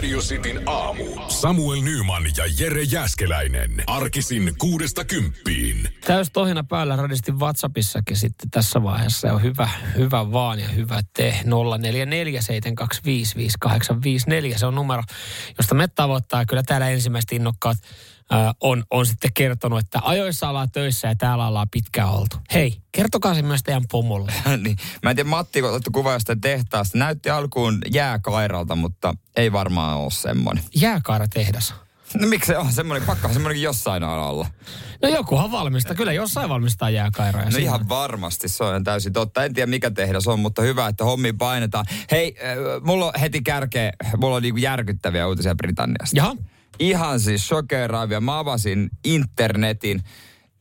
Radio Cityn aamu. Samuel Nyman ja Jere Jäskeläinen. Arkisin kuudesta kymppiin. Täys tohina päällä radistin WhatsAppissakin sitten tässä vaiheessa. Ja on hyvä, hyvä vaan ja hyvä te. 0447255854. Se on numero, josta me tavoittaa. Kyllä täällä ensimmäiset innokkaat on, on sitten kertonut, että ajoissa ollaan töissä ja täällä ollaan pitkään oltu. Hei, kertokaa se myös teidän pomolle. niin. Mä en tiedä, Matti, kun otettu kuva jostain tehtaasta. Näytti alkuun jääkairalta, mutta ei varmaan ole semmoinen. Jääkaara tehdas. No miksi se on semmoinen, pakko semmoinenkin jossain aina olla. No jokuhan valmistaa, kyllä jossain valmistaa jääkairoja. No siinä. ihan varmasti, se on täysin totta. En tiedä mikä tehdas on, mutta hyvä, että hommi painetaan. Hei, äh, mulla on heti kärkeä, mulla on niinku järkyttäviä uutisia Britanniasta. Jaha. Ihan siis shokeraavia. Mä avasin internetin,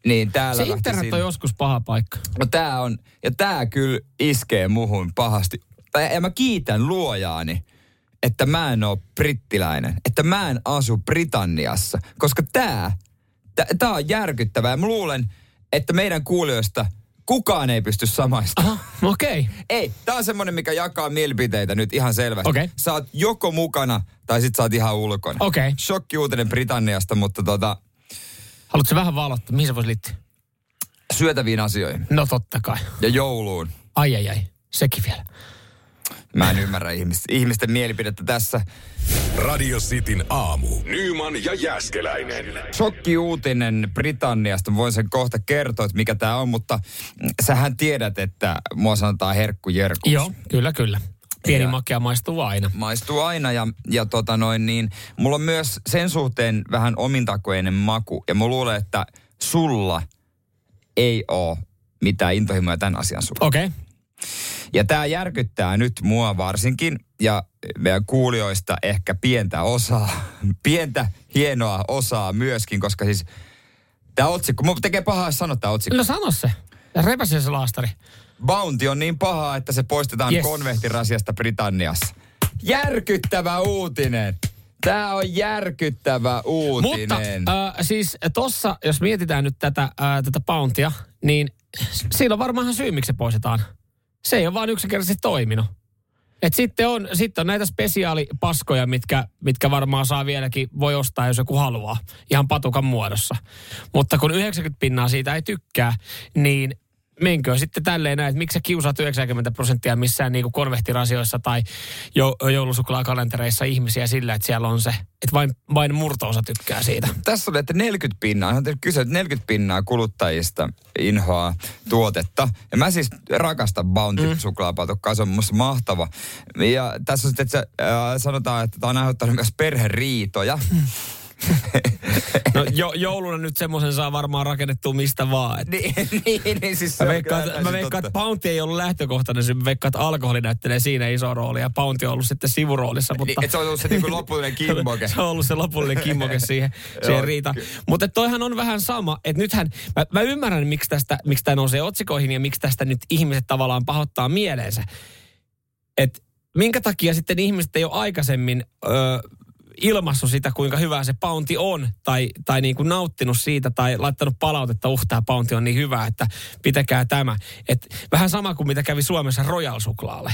niin täällä Se internet sinne- on joskus paha paikka. No tää on, ja tää kyllä iskee muhun pahasti. Ja ja mä kiitän luojaani, että mä en oo brittiläinen. Että mä en asu Britanniassa. Koska tää, tää, tää on järkyttävää. Mä luulen, että meidän kuulijoista kukaan ei pysty samaista. Aha, okei. Okay. Ei, tää on semmonen, mikä jakaa mielipiteitä nyt ihan selvästi. Okei. Sä oot joko mukana tai sit sä oot ihan ulkona. Okei. Shokkiuutinen Britanniasta, mutta tota, Haluatko vähän valottaa, mihin se voisi liittyä? syötäviin asioihin No totta kai. ja jouluun. Ai ai ai, sekin vielä. Mä en ymmärrä ihmis, ihmisten mielipidettä tässä. Radio Cityn aamu. Nyman ja Jäskeläinen. Shokkiuutinen Britanniasta, mä voin sen kohta kertoa, että mikä tämä on, mutta sähän tiedät, että mua sanotaan herkku Jerkus. Joo, kyllä kyllä. Pieni Ja- makea maistuu aina. Maistuu aina ja, ja tota noin niin, mulla on myös sen suhteen vähän omintakoinen maku ja mä luulen, että sulla ei oo mitään intohimoja tämän asian suhteen. Okei. Okay. Ja tämä järkyttää nyt mua varsinkin ja meidän kuulijoista ehkä pientä osaa, pientä hienoa osaa myöskin, koska siis tämä otsikko, mun tekee pahaa sanoa tämä otsikko. No sano se. Ja repäse se laastari. Bounty on niin paha, että se poistetaan Yes. konvehtirasiasta Britanniassa. Järkyttävä uutinen. Tämä on järkyttävä uutinen. Mutta äh, siis tossa, jos mietitään nyt tätä, äh, tätä pountia, niin s- siinä on varmaan syy, miksi se poistetaan. Se ei ole vaan yksinkertaisesti toiminut. Et sitten, on, sitten on näitä spesiaalipaskoja, mitkä, mitkä varmaan saa vieläkin, voi ostaa, jos joku haluaa, ihan patukan muodossa. Mutta kun 90 pinnaa siitä ei tykkää, niin menkö sitten tälleen näin, että miksi sä kiusaat 90 prosenttia missään niin konvehtirasioissa tai jo, joulusuklaakalentereissa ihmisiä sillä, että siellä on se, että vain, vain murtoosa tykkää siitä. Tässä oli, että 40 pinnaa, on kyse, että 40 pinnaa kuluttajista inhoaa tuotetta. Ja mä siis rakastan Bounty mm. suklaapatukkaa, se on musta mahtava. Ja tässä on sitten, että se, äh, sanotaan, että tämä on aiheuttanut myös perheriitoja. No jo, jouluna nyt semmoisen saa varmaan rakennettua mistä vaan. Et niin, niin, niin siis se Mä veikkaan, että- mä veikkaan, että. Pounti ei ollut lähtökohtainen, se veikkaan, että alkoholi näyttelee siinä iso rooli ja Pounti on ollut sitten sivuroolissa. Mutta Niin, että se on ollut se niinku lopullinen kimmoke. se on ollut se lopullinen kimmoke siihen, siihen riitaan. Mutta toihan on vähän sama, että nythän, mä, mä ymmärrän miksi tästä, miksi tämä nousee otsikoihin ja miksi tästä nyt ihmiset tavallaan pahoittaa mieleensä. Että minkä takia sitten ihmiset ei ole aikaisemmin ö, ilmassut sitä, kuinka hyvä se pounti on, tai, tai niin kuin nauttinut siitä, tai laittanut palautetta, uh, tämä pounti on niin hyvä, että pitäkää tämä. Et vähän sama kuin mitä kävi Suomessa Royal Suklaalle.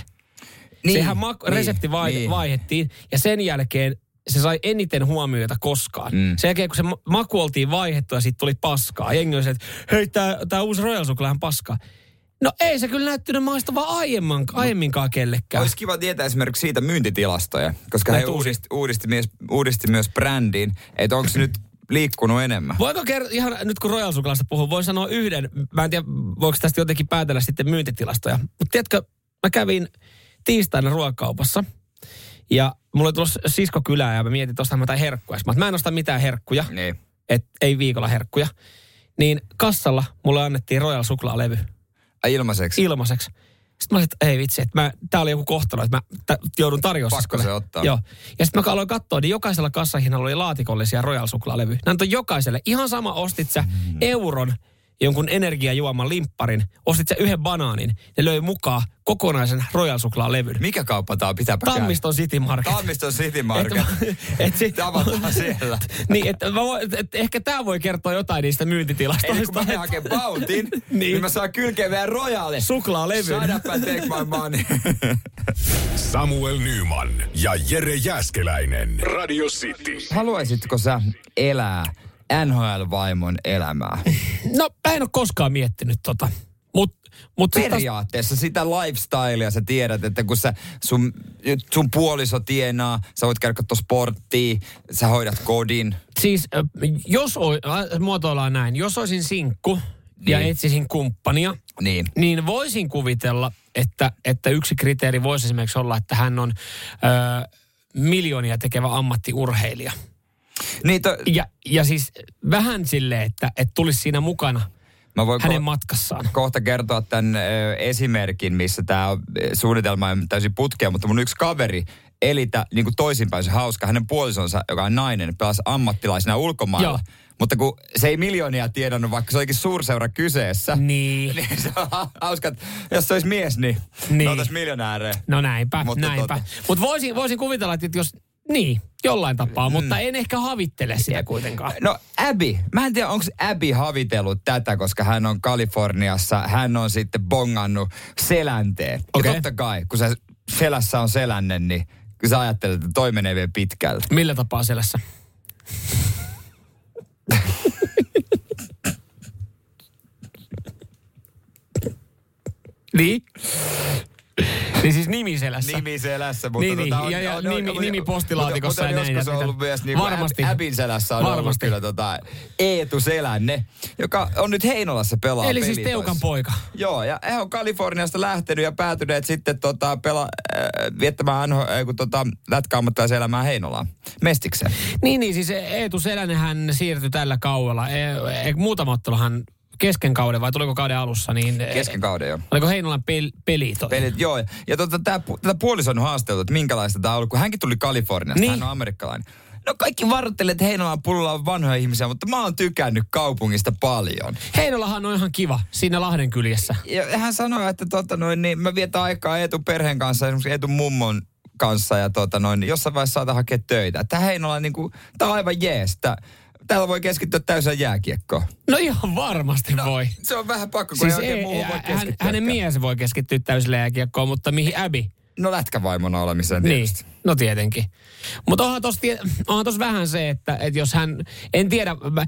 Niin, Sehän ma- niin, resepti vai- niin. vaihettiin, ja sen jälkeen se sai eniten huomiota koskaan. Mm. Sen jälkeen, kun se ma- maku oltiin vaihdettu ja siitä tuli paskaa. Jengi oli se, että hei, tämä uusi Royal Suklaahan paskaa. No ei se kyllä näyttänyt maistavaa aiemman, aiemminkaan kellekään. Olisi kiva tietää esimerkiksi siitä myyntitilastoja, koska Näitä he uudisti, uudisti, myös, uudisti myös brändiin, että onko se nyt liikkunut enemmän. Voiko kertoa, ihan nyt kun Royal Suklaasta puhun, voin sanoa yhden, mä en tiedä, voiko tästä jotenkin päätellä sitten myyntitilastoja. Mutta tiedätkö, mä kävin tiistaina ruokakaupassa ja mulla oli tulossa sisko kylään ja mä mietin, että ostan mä jotain herkkuja. Mä, mä en osta mitään herkkuja, Niin. et ei viikolla herkkuja. Niin kassalla mulle annettiin Royal Suklaalevy Ai ilmaiseksi. ilmaiseksi. Sitten mä olin, että ei vitsi, että mä, tää oli joku kohtalo, että mä tä, joudun tarjoamaan. Pakko se ottaa. Joo. Ja sitten mä aloin katsoa, niin jokaisella kassahinnalla oli laatikollisia Royal Suklaalevy. Nämä on jokaiselle. Ihan sama ostit sä Mm. euron jonkun energiajuoman limpparin, ostit sä yhden banaanin, ne löi mukaan kokonaisen Royal Suklaalevyn. Mikä kauppa tää on? Pitääpä käydä. Tammiston City Market. Tammiston City Market. Et, et si- Tavataan siellä. niin, että mä voin, et ehkä tämä voi kertoa jotain niistä myyntitilastoista. Eli kun mä menen hakemaan Bountin, niin. Niin. mä saan kylkeen vielä. Suklaalevyn. Shut up and take my money. Samuel Nyman ja Jere Jäskeläinen. Radio City. Haluaisitko sä elää NHL-vaimon elämää? No, mä en ole koskaan miettinyt tota. Mut, mut Periaatteessa sitä lifestylea sä tiedät, että kun sä, sun, sun puoliso tienaa, sä voit käydä katsoa sporttia, sä hoidat kodin. Siis jos oi, äh, muotoillaan näin, jos olisin sinkku ja Niin. etsisin kumppania, Niin. niin voisin kuvitella, että, että yksi kriteeri voisi esimerkiksi olla, että hän on ö, miljoonia tekevä ammattiurheilija. Niin to, Ja, ja siis vähän silleen, että, että tulisi siinä mukana mä voin hänen ko- matkassaan. kohta kertoa tämän ö, esimerkin, missä tämä suunnitelma on täysin putkea, mutta mun yksi kaveri eli tä, niin kuin toisinpäin se hauska. Hänen puolisonsa, joka on nainen, pelasi ammattilaisena ulkomailla. Joo. Mutta kun se ei miljoonia tiedannut, vaikka se olikin suurseura kyseessä, Niin. niin se on hauska, että jos se olisi mies, niin, Niin. niin. oltaisiin miljonäärejä. No näinpä, Mutta näinpä. tota- Mutta voisin, voisin kuvitella, että jos, niin, jollain tapaa, mutta en ehkä havittele sitä kuitenkaan. No Abby, mä en tiedä onko Abby havitellut tätä, koska hän on Kaliforniassa, hän on sitten bongannut selänteen. Okei. Ja totta kai, kun se selässä on selänne, niin sä ajattelet, että toi menee vielä pitkälle. Millä tapaa selässä? niin? Niin siis nimiselässä. Nimi selässä, mutta Niin, niin, tota, ja- ja nimi- nimi postilaatikossa mutta, ja mutta näin, ja on ollut myös niin Varmasti. Abin selässä on Varmasti. ollut kyllä tota Eetu Selänne, joka on nyt Heinolassa pelaa Eli siis. Teukan poika. Joo, ja he on Kaliforniasta lähtenyt ja päätyneet sitten tota, pela, äh, viettämään äh, kun tota, lätkäammattilaiselämää Heinolaan. Mestikseen. Niin, niin siis Eetu Selänen hän siirtyi tällä kaudella. E, e, muutama otteluhan kesken kauden vai tuliko kauden alussa, niin... e, Kesken kauden jo. Oliko Heinolan pel, peli toi? Pelit, joo. Ja tota, tää, tätä puolison haasteltu, että minkälaista tämä on ollut, kun hänkin tuli Kaliforniasta, Niin. hän on amerikkalainen. No kaikki varoittelivat, että Heinolan puolella on vanhoja ihmisiä, mutta mä oon tykännyt kaupungista paljon. Heinolahan on ihan kiva siinä Lahden kyljessä. Ja hän sanoi, että tota noin, niin mä vietän aikaa Eetu perheen kanssa, esimerkiksi Eetu mummon kanssa ja tota noin, jossain vaiheessa saada hakea töitä. Että Heinola niin kuin, tää on aivan jees. Että täällä voi keskittyä täysin jääkiekkoon. No ihan varmasti no, voi. Se on vähän pakko, kun Siis ei ei, muuhun voi hän, hänen mies voi keskittyä täysillä jääkiekkoon, mutta mihin Abby? No lätkävaimona olemiseen Niin, tietysti. no tietenkin. Mutta onhan tossa, tie- vähän se, että, että jos hän, en tiedä, mä,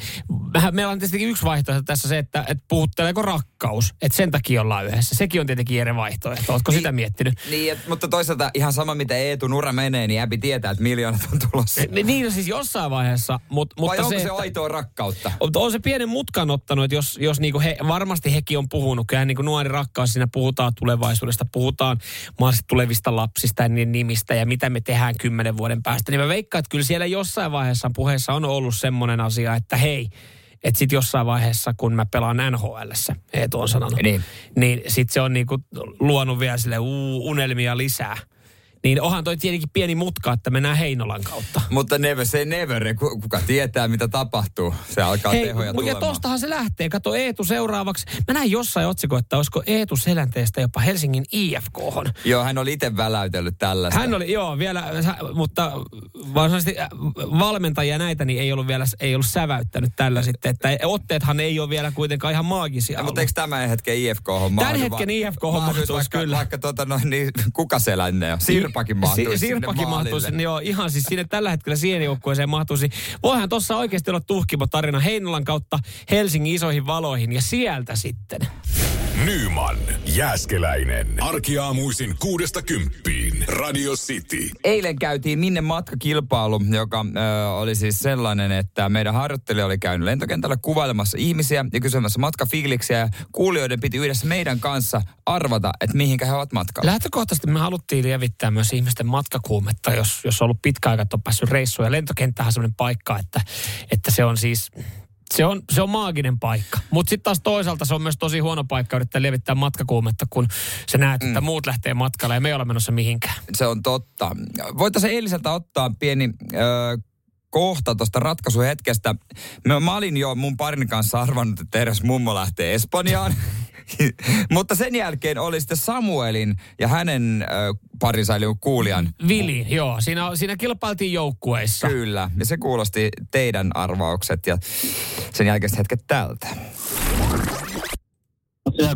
mä, meillä on tietysti yksi vaihtoehto tässä se, että, että puhutteleeko rakkaus, että sen takia ollaan yhdessä. Sekin on tietenkin eri vaihtoehto. Oletko Niin. sitä miettinyt? Niin, et, mutta toisaalta ihan sama, mitä Eetu Nura menee, niin Äbi tietää, että miljoonat on tulossa. Ni- Niin no siis jossain vaiheessa, mut, Vai mutta onko se, se, se että- aitoa rakkautta? Mutta on se pienen mutkan ottanut, että jos, jos niinku he, varmasti hekin on puhunut, kyllä niinku nuori rakkaus, siinä puhutaan tulevaisuudesta, puhutaan mahdollisesti tulevista lapsista ja niiden nimistä ja mitä me tehdään kymmenen vuoden päästä. Niin mä veikkaan, että kyllä siellä jossain vaiheessa puheessa on ollut semmoinen asia, että hei, että sitten jossain vaiheessa, kun mä pelaan NHLssä, Eetu on sanonut, Niin. niin sitten se on niinku luonut vielä sille uu, unelmia lisää. Niin onhan toi tietenkin pieni mutka, että mennään Heinolan kautta. Mutta never say never. Ku- Kuka tietää, mitä tapahtuu. Se alkaa Hei, tehoja ja tulemaan. tostahan se lähtee. Kato Eetu seuraavaksi. Mä näin jossain otsikko, että olisiko Eetu Selänteestä jopa Helsingin IFK. Joo, hän oli itse väläytellyt tällaista. Hän oli, joo, vielä, mutta varsinaisesti äh, valmentajia näitä niin ei ollut vielä, ei ollut säväyttänyt tällä sitten, että otteethan ei ole vielä kuitenkaan ihan maagisia Ja, ollut. mutta eikö tämän hetken IFK-homma? Tämän hetken IFK-homma mahtuisi vaikka, kyllä. Vaikka tota, no, niin, kuka selänne jo? Sirpakin mahtuisi Si- Sirpakin sinne mahtuisi, niin joo, ihan siis sinne tällä hetkellä siihen joukkueeseen mahtuisi. Voihan tuossa oikeasti olla tuhkimo tarina Heinolan kautta Helsingin isoihin valoihin ja sieltä sitten. Nyman, Jääskeläinen. Arkiaamuisin kuudesta kymppiin. Radio City. Eilen käytiin Minne matkakilpailu, joka ö, oli siis sellainen, että meidän harjoittelija oli käynyt lentokentällä kuvailemassa ihmisiä ja kysymässä matkafiiliksiä. Ja kuulijoiden piti yhdessä meidän kanssa arvata, että mihinkä he ovat matkalla. Lähtökohtaisesti me haluttiin lievittää myös ihmisten matkakuumetta, jos, jos on ollut pitkä aika, että on päässyt reissuun. Ja lentokenttähän on sellainen paikka, että, että se on siis Se on, se on maaginen paikka. Mutta sitten taas toisaalta se on myös tosi huono paikka yrittää levittää matkakuumetta, kun sä näet, että mm. muut lähtee matkalle ja me ei ole menossa mihinkään. Se on totta. Voitaisiin eiliseltä ottaa pieni ö, kohta tuosta ratkaisuhetkestä. Mä, mä olin jo mun parin kanssa arvannut, että edes mummo lähtee Espanjaan. Mutta sen jälkeen oli sitten Samuelin ja hänen ö, parinsa eli kuulijan. Vili, joo. Siinä, siinä kilpailtiin joukkueissa. Kyllä. Ja se kuulosti teidän arvaukset ja sen jälkeiset hetket tältä.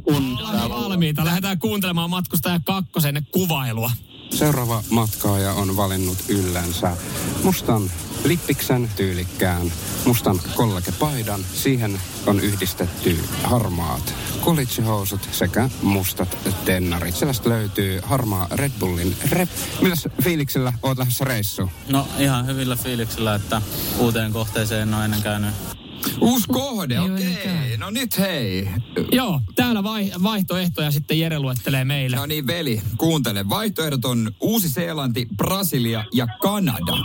Ollaan valmiita. Lähdetään kuuntelemaan matkustaja kakkosen kuvailua. Seuraava matkaaja on valinnut yllänsä mustan lippiksen tyylikkään mustan kollegepaidan. Siihen on yhdistetty harmaat kolitshousut sekä mustat tennarit. Sellaista löytyy harmaa Red Bullin rep. Milläs fiiliksellä oot lähdössä reissu? No ihan hyvillä fiiliksillä, että uuteen kohteeseen en ole ennen käynyt. Uusi kohde, okei. Okay. No nyt hei. Joo, täällä vai, vaihtoehtoja sitten Jere luettelee meille. No niin veli, kuuntele. Vaihtoehdot on Uusi-Seelanti, Brasilia ja Kanada.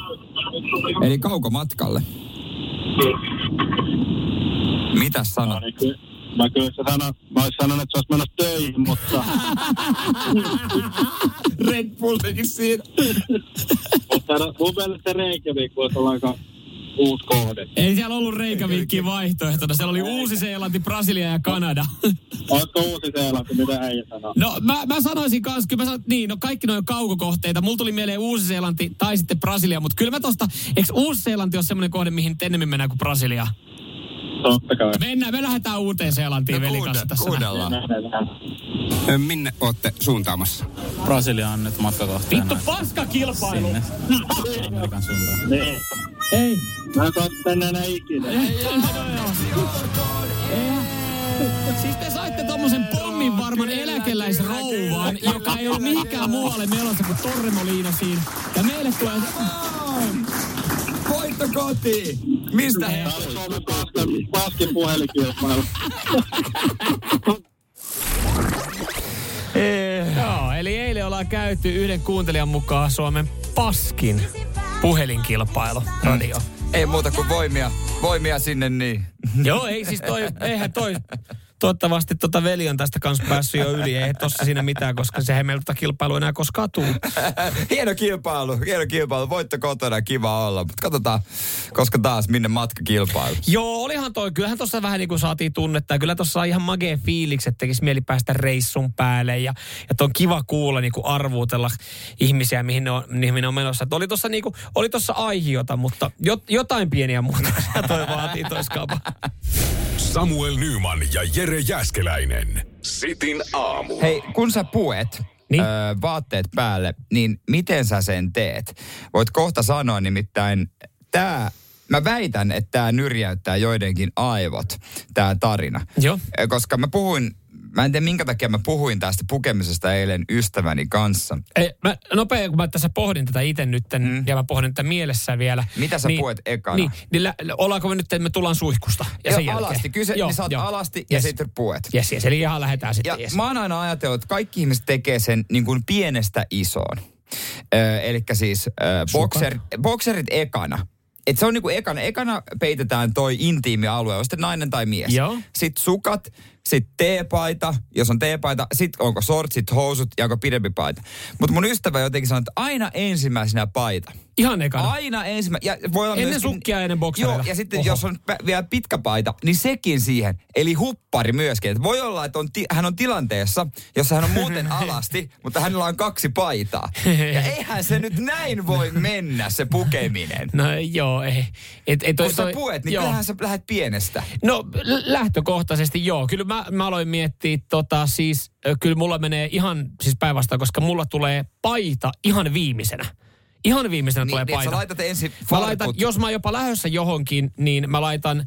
Eli kaukomatkalle. Mitä sanot? Mä kyllä se sano, mä olisin sanonut, että se olisi menossa töihin, mutta, Red Bullikin siinä. mutta mun mielestä Reykjavik voisi olla aika uusi kohde. Ei siellä ollut Reikavikkiin vaihtoehtona. Siellä oli Uusi-Seelanti, Brasilia ja Kanada. Oletko uusi seelanti, mitä äijä sanoo? No mä, mä sanoisin kans, kyllä mä sanon, niin, no kaikki noin kaukokohteita. Mulla tuli mieleen Uusi-Seelanti tai sitten Brasilia, mutta kyllä mä tosta, eikö Uusi-Seelanti ole semmoinen kohde, mihin ennemmin mennään kuin Brasilia? Totta kai. Mennään, me lähdetään uuteen Seelantiin No kuunne- tässä. kuunnellaan. Ö, Minne ootte suuntaamassa? Brasilia on nyt matkakohteena. Vittu paska kilpailu! Sinne. Amerikan suuntaan. Niin. Ei. Mä en enää ikinä. Siis te saitte tommosen pommin varman eläkeläisrouvan, joka ei ole mihinkään muualle menossa kuin Torremoliinosiin. Ja meille tulee... Voitto kotiin! Mistä he? Suomen paskin, paskin puhelinkilpailu. Joo, eli eilen ollaan käyty yhden kuuntelijan mukaan Suomen paskin puhelinkilpailu radio. Ei muuta kuin voimia, voimia sinne niin. Joo, ei siis toi, eihän toi, toivottavasti tota veli on tästä kanssa päässyt jo yli. Ei tossa siinä mitään, koska sehän ei meillä tota kilpailua enää koskaan tuu. hieno kilpailu, hieno kilpailu. Voitto kotona, kiva olla. Mutta katsotaan, koska taas minne matka kilpailu. Joo, olihan toi. Kyllähän tuossa vähän niin kuin saatiin tunnetta. Ja kyllä tuossa ihan magee fiiliksi, että tekisi mieli päästä reissun päälle. Ja, ja on kiva kuulla niin kuin arvuutella ihmisiä, mihin ne on, mihin ne on menossa. Että oli tuossa niin kuin, oli tossa aihiota, mutta jot, jotain pieniä muutoksia toi vaatii toi skaba. Samuel Nyman ja Jere Jäskeläinen. Sitin aamu. Hei, kun sä puet Niin? öö, vaatteet päälle, niin miten sä sen teet? Voit kohta sanoa nimittäin, tää, mä väitän, että tämä nyrjäyttää joidenkin aivot, tämä tarina. Joo. Koska mä puhuin, mä en tiedä minkä takia mä puhuin tästä pukemisesta eilen ystäväni kanssa. Ei, mä, nopea, kun mä tässä pohdin tätä itse nyt, mm. ja mä pohdin tätä mielessä vielä. Mitä sä puet ekana? Niin, niin lä, ollaanko me nyt, että me tullaan suihkusta? Ja Joo, sen jälkeen. alasti, kyse, joo, niin sä oot alasti ja Yes. sitten puet. Yes, yes, eli ihan lähdetään sitten. Ja yes. mä oon aina ajatellut, että kaikki ihmiset tekee sen niin kuin pienestä isoon. Ö, Eli siis ö, boxer, boxerit ekana. Et se on niinku ekana. Ekana peitetään toi intiimi alue, on sitten nainen tai mies. Joo. Sitten sukat, sitten teepaita, jos on teepaita, sitten onko sortsit, housut ja onko pidempi paita. Mutta mun ystävä jotenkin sanoi, että aina ensimmäisenä paita. Ihan ekana. Aina ensimmäisenä. Ja voi olla Ennen myöskin, sukkia ennen boksereita. Joo, ja sitten Oho. jos on pä- vielä pitkä paita, niin sekin siihen. Eli huppari myöskin. Et voi olla, että on ti- hän on tilanteessa, jossa hän on muuten alasti, mutta hänellä on kaksi paitaa. Ja eihän se nyt näin voi mennä, se pukeminen. No joo, ei. Et, et, Kun sä puet, niin joo. kyllähän sä lähdet pienestä. No lähtökohtaisesti joo. Kyllä mä, mä aloin miettiä tota siis, kyllä mulla menee ihan siis päinvastoin, koska mulla tulee paita ihan viimeisenä. Ihan viimeisenä Niin, tulee niin, paita. sä laitat ensin Mä laitan, jos mä oon jopa lähdössä johonkin, niin mä laitan,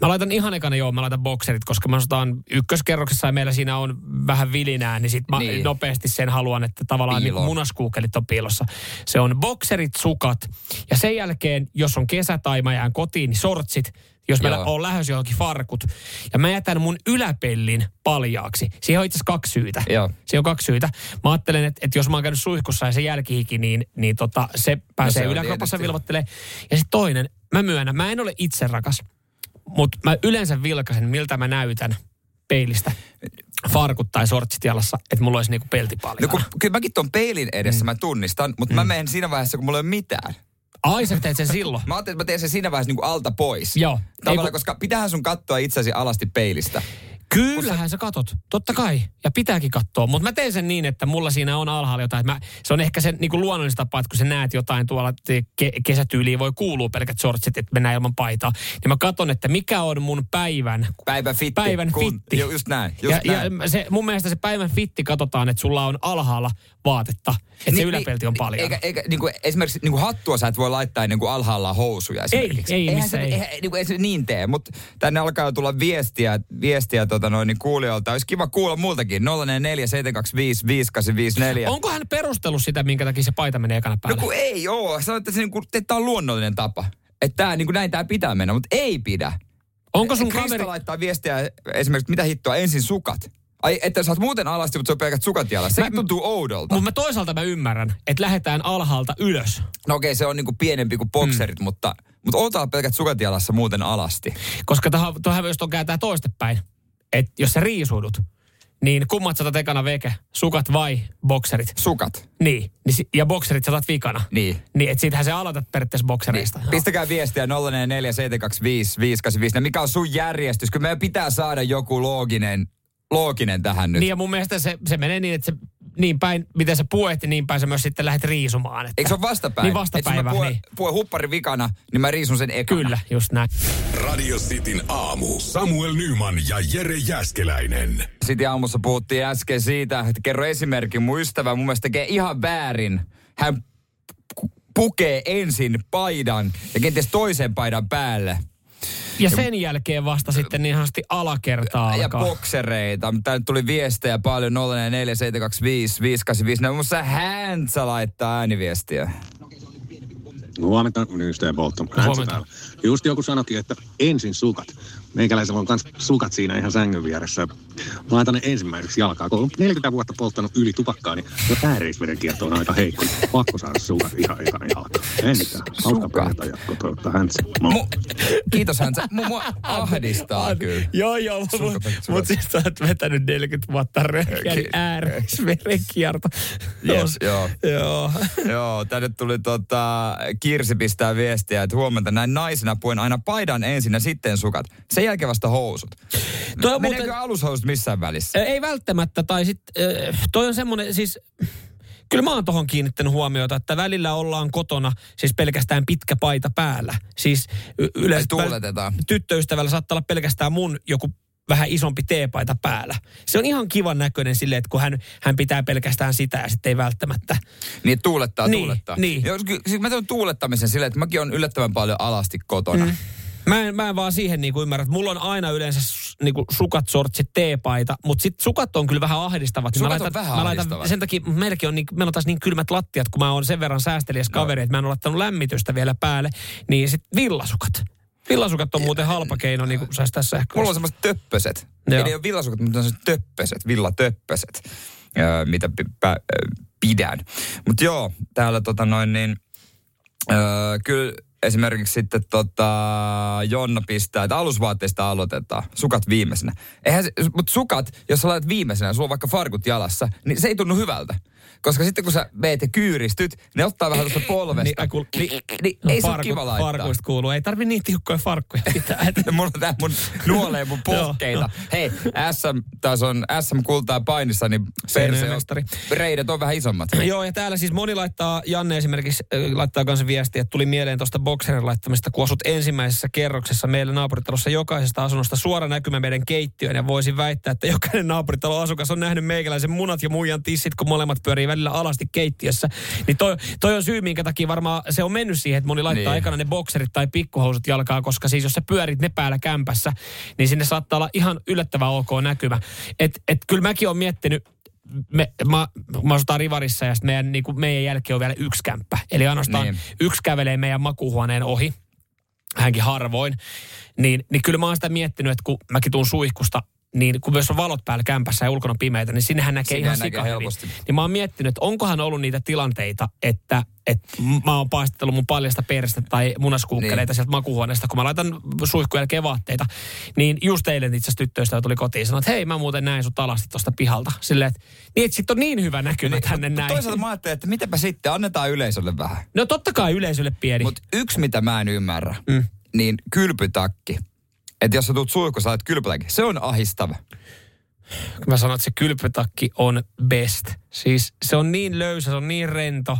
mä laitan ihan ekana joo, mä laitan bokserit, koska mä otan ykköskerroksessa ja meillä siinä on vähän vilinää, niin sit mä Niin. nopeasti sen haluan, että tavallaan niin munaskuukelit on piilossa. Se on bokserit, sukat ja sen jälkeen, jos on kesä tai mä jään kotiin, niin sortsit, jos mä Joo. oon lähdössä johonkin farkut. Ja mä jätän mun yläpellin paljaaksi. Siihen on itse asiassa kaksi syytä. Joo. Se on kaksi syytä. Mä ajattelen, että, että jos mä oon käynyt suihkussa ja se jälkihiki, niin, niin tota, se pääsee No se on yläkropassa vilvottelee. Ja sitten toinen, mä myönnän, mä en ole itse rakas. Mutta mä yleensä vilkasen, miltä mä näytän peilistä farkut tai sortsit jalassa, että mulla olisi niinku peltipalja. No kun, kyllä mäkin ton peilin edessä mä tunnistan, mutta mä menen siinä vaiheessa, kun mulla ei ole mitään. Ai sä teet sen silloin. Mä ajattelin, että mä teen sen siinä vaiheessa niin kuin alta pois. Joo. Tavallaan, kun- koska pitäähän sun katsoa itsesi alasti peilistä. Kyllähän sä katot, totta kai. Ja pitääkin katsoa. Mutta mä teen sen niin, että mulla siinä on alhaalla jotain. Mä, se on ehkä se niin kuin luonnollinen tapa, että kun sä näet jotain tuolla ke, kesätyyliin, voi kuulua pelkät shortsit, että mennään ilman paitaa. Niin mä katon, että mikä on mun päivän Päivän fitti. Päivän fitti. Ju, just näin, just ja, näin. ja se, mun mielestä se päivän fitti katsotaan, että sulla on alhaalla vaatetta. Että se yläpelti on paljon. Eikä, eikä niin kuin, esimerkiksi niin kuin hattua sä et voi laittaa ennen kuin alhaalla housuja esimerkiksi. ei, Eihän missä se, ei. Eihän, niin kuin, ei se niin tee, mutta tänne alkaa tulla viestiä, viestiä tota noin, niin kuulijoilta. Olisi kiva kuulla multakin. 044 725 5854. Onko hän perustellut sitä, minkä takia se paita menee ekana No päälle? kun ei oo. Sanoit, että, se, niin kuin, että tämä on luonnollinen tapa. Että tää, niin kuin näin tämä pitää mennä, mutta ei pidä. Onko sun Krista kaveri... laittaa viestiä esimerkiksi, mitä hittoa, ensin sukat. Ai, että sä oot muuten alasti, mutta se on pelkät sukat jalassa. Sekin tuntuu oudolta. Mutta mä toisaalta mä ymmärrän, että lähdetään alhaalta ylös. No okei, se on niinku pienempi kuin bokserit, mutta, mutta ootella pelkät sukat jalassa muuten alasti. Koska tuohon, tuohon jos tuon kääntää toistepäin. Että jos sä riisuudut, niin kummat saatat ekana veke? Sukat vai bokserit? Sukat. Niin. niin ja bokserit saatat vikana. Niin. Niin, että siitähän sä aloitat periaatteessa boksereista. Niin. Pistäkää viestiä 044 Mikä on sun järjestys? Kyllä meidän pitää saada joku looginen, looginen tähän nyt. Niin ja mun mielestä se, se menee niin, että se niin päin, miten sä puet, niin päin sä myös sitten lähdet riisumaan. Että... Eikö se ole vastapäin? Niin vastapäivä, Että mä pue, niin. pue huppari vikana, niin mä riisun sen ekana. Kyllä, just näin. Radio Cityn aamu. Samuel Nyman ja Jere Jäskeläinen. Sitten aamussa puhuttiin äsken siitä, että kerro esimerkin. Mun ystävä mun mielestä tekee ihan väärin. Hän pu- pukee ensin paidan ja kenties toisen paidan päälle. Ja sen jälkeen vasta sitten niin ihanasti alakertaa Ja alkaa. boksereita. Täällä tuli viestejä paljon 044 725 585. No, musta Häntsä laittaa ääniviestiä. Huomenta, ystävä Bolton. Huomenta. Just joku sanoikin, että ensin sukat. Meikäläisellä on kans sukat siinä ihan sängyn vieressä. Laitan ne ensimmäiseksi jalkaa. Kun olen 40 vuotta polttanut yli tupakkaa, niin jo ääreisverenkierto on aika heikko. Pakko saada sukat ihan ekana jalkaan. Ei mitään. Hauska perjantai jatko toivottaa häntsä. Mu- Kiitos Häntsä. Mua, mua ahdistaa kyllä. Joo, joo, mutta mut, siis sä oot vetänyt 40 vuotta röhkiä, niin ääreisverenkierto. Yes, joo. Joo. Joo, tänne tuli tota, Kirsi pistää viestiä, että huomenta näin naisena puen aina paidan ensin ja sitten sukat. Sen jälkeen vasta housut. Toi on Meneekö muuten- alushousut missään välissä? Ei välttämättä, tai sitten toi on semmoinen, siis kyllä mä oon tohon kiinnittänyt huomiota, että välillä ollaan kotona siis pelkästään pitkä paita päällä. Siis yleensä tyttöystävällä saattaa olla pelkästään mun joku vähän isompi teepaita päällä. Se on ihan kivan näköinen silleen, että kun hän, hän pitää pelkästään sitä ja sitten ei välttämättä. Niin, tuulettaa, Niin, tuulettaa. niin. Ky- siis mä teen tuulettamisen silleen, että mäkin on yllättävän paljon alasti kotona. Mm. Mä en, mä en vaan siihen niinku ymmärrä, että mulla on aina yleensä niinku sukat, sortsit, teepaita, mutta sit sukat on kyllä vähän ahdistavat. Niin Sukat on vähän mä laitan, ahdistavat. sen takia meilläkin on, niin, meillä on taas niin kylmät lattiat, kun mä oon sen verran säästeliäs kaveri, että mä en ole laittanut lämmitystä vielä päälle, niin sit villasukat. Villasukat on muuten halpa keino niin kuin säästää sähköä. Mulla on semmoiset töppöset. Joo. Ei ne ole villasukat, mutta ne on semmoiset töppöset, villatöppöset, öö, mitä pidän. Mutta joo, täällä tota noin niin, öö, kyllä esimerkiksi sitten tota, Jonna pistää, että alusvaatteista aloitetaan. Sukat viimeisenä. Eihän se, mutta sukat, jos sä laitat viimeisenä, sulla on vaikka farkut jalassa, niin se ei tunnu hyvältä. Koska sitten kun sä meet ja kyyristyt, ne ottaa vähän tuosta polvesta. Niin, kuul- niin, niin, ei se ole kiva laittaa. Farkuista kuuluu. Ei tarvi niin tiukkoja farkkuja pitää. Mulla on tää mun nuolee mun pohkeita. Hei, SM, taas on SM kultaa painissa, niin perse on, reidet on vähän isommat. Joo, ja täällä siis moni laittaa, Janne esimerkiksi äh, laittaa kanssa viestiä, että tuli mieleen tuosta bokserin laittamista, kun asut ensimmäisessä kerroksessa meillä naapuritalossa jokaisesta asunnosta suora näkymä meidän keittiöön, ja voisin väittää, että jokainen naapuritalon asukas on nähnyt meikäläisen munat ja muijan tissit, kun molemmat pyörii välillä alasti keittiössä. Niin toi, toi on syy, minkä takia varmaan se on mennyt siihen, että moni laittaa Niin. ekana ne bokserit tai pikkuhousut jalkaa, koska siis jos sä pyörit ne päällä kämpässä, niin sinne saattaa olla ihan yllättävän ok näkymä. Et, et kyllä mäkin olen miettinyt, me, mä, mä asutaan Rivarissa ja meidän, niin kuin meidän jälkeen on vielä yksi kämppä. Eli ainoastaan niin. yksi kävelee meidän makuuhuoneen ohi, hänkin harvoin. Niin, niin kyllä mä oon sitä miettinyt, että kun mäkin tuun suihkusta niin kun myös on valot päällä kämpässä ja ulkona on pimeitä, niin sinnehän näkee Sinne ihan näkee helposti. Niin mä oon miettinyt, että onkohan ollut niitä tilanteita, että, että mä oon paistellut mun paljasta peristä tai munaskuukkeleita Niin. sieltä makuhuoneesta, kun mä laitan suihkujen jälkeen vaatteita. Niin just eilen itse asiassa tyttöystävä tuli kotiin ja sanoi, että hei mä muuten näin sut alasti tuosta pihalta. Silleen, että niin, että sit on niin hyvä näkymä Niin, tänne näin. Toisaalta mä ajattelin, että mitäpä sitten, annetaan yleisölle vähän. No totta kai yleisölle pieni. Mutta yksi, mitä mä en ymmärrä, mm. niin kylpytakki. Että jos sä tulet suihku, sä olet kylpytakki. Se on ahistava. mä sanon, että se kylpytakki on best. Siis se on niin löysä, se on niin rento.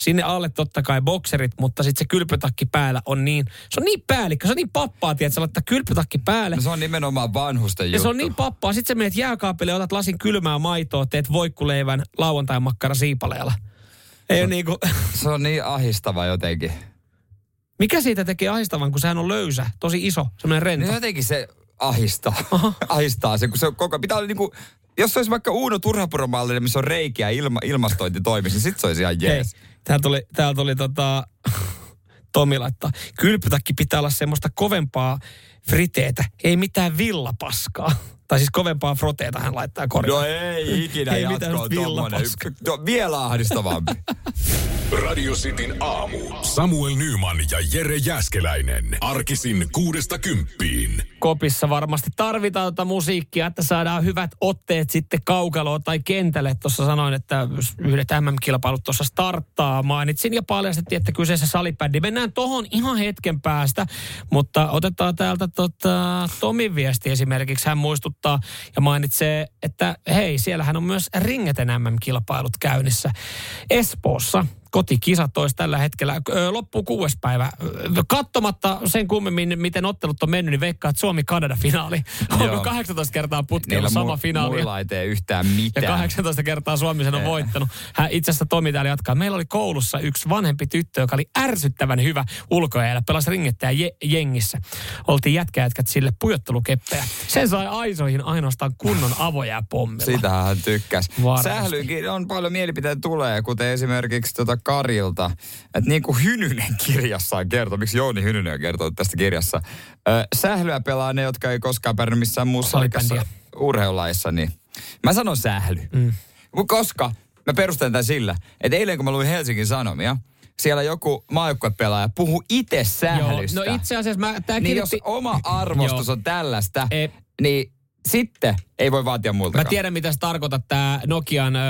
Sinne alle totta kai bokserit, mutta sitten se kylpytakki päällä on niin, se on niin päällikkö, se on niin pappaa, tiedät, sä laittaa kylpytakki päälle. No se on nimenomaan vanhusten ja juttu. se on niin pappaa. Sitten sä menet jääkaapille, otat lasin kylmää maitoa, teet voikkuleivän lauantai-makkara siipaleella. Ei ole niinku, Se on niin ahistava jotenkin. Mikä siitä tekee ahistavan, kun sehän on löysä, tosi iso, semmoinen rento. Niin jotenkin se ahistaa. ahistaa se, kun se koko pitää olla niinku, jos se olisi vaikka Uuno Turhapuromallinen, missä on reikiä ja ilma, ilmastointi toimisi, niin sit se olisi ihan jees. Hei, täällä tuli, täällä tuli tota, Tomi laittaa, kylpytakki pitää olla semmoista kovempaa friteetä, ei mitään villapaskaa. Tai siis kovempaa froteeta hän laittaa korjaan. No ei ikinä Ei jatkoon tommonen. villapaskaa. No, vielä ahdistavampi. Radio Cityn aamu. Samuel Nyman ja Jere Jäskeläinen. Arkisin kuudesta kymppiin. Kopissa varmasti tarvitaan tota musiikkia, että saadaan hyvät otteet sitten kaukaloon tai kentälle. Tuossa sanoin, että yhdet MM-kilpailut tuossa starttaa. Mainitsin ja paljastettiin, että kyseessä salibändi. Mennään tohon ihan hetken päästä, mutta otetaan täältä tota, Tomin viesti esimerkiksi. Hän muistuttaa ja mainitsee, että hei, siellähän on myös Ringeten MM-kilpailut käynnissä Espoossa kotikisat olisi tällä hetkellä. Ö, Loppuu kuudes päivä. Kattomatta sen kummemmin, miten ottelut on mennyt, niin veikkaa, että Suomi-Kanada-finaali. Onko Joo. 18 kertaa putkella Niillä sama mu- finaali? muilla ei tee yhtään Ja mitään. 18 kertaa Suomi sen on voittanut. Hän itse asiassa Tomi täällä jatkaa. Meillä oli koulussa yksi vanhempi tyttö, joka oli ärsyttävän hyvä ulkoajalla. Pelasi ringettäjä je- jengissä. Oltiin jätkäjätkät sille pujottelukeppejä. Sen sai aisoihin ainoastaan kunnon avoja pommilla. Sitähän hän tykkäs. Varmasti. Sählyynkin on paljon mielipiteitä tulee, kuten esimerkiksi tuota Karilta. Että niin kuin Hynynen kirjassaan kertoo, miksi Jouni Hynynen on kertonut tästä kirjassa. Sählyä pelaa ne, jotka ei koskaan pärjännyt missään muussa Salibändiä. oikeassa urheilulajissa. Niin. Mä sanon sähly. Mm. Koska mä perustan tämän sillä, että eilen kun mä luin Helsingin Sanomia, siellä joku maajoukkuepelaaja puhuu itse sählystä. Joo, no itse asiassa mä, tää Niin jos kirjoitti... oma arvostus on tällaista, E- niin sitten ei voi vaatia Mä muiltakaan. tiedän, mitä se tarkoittaa, tämä Nokian ö,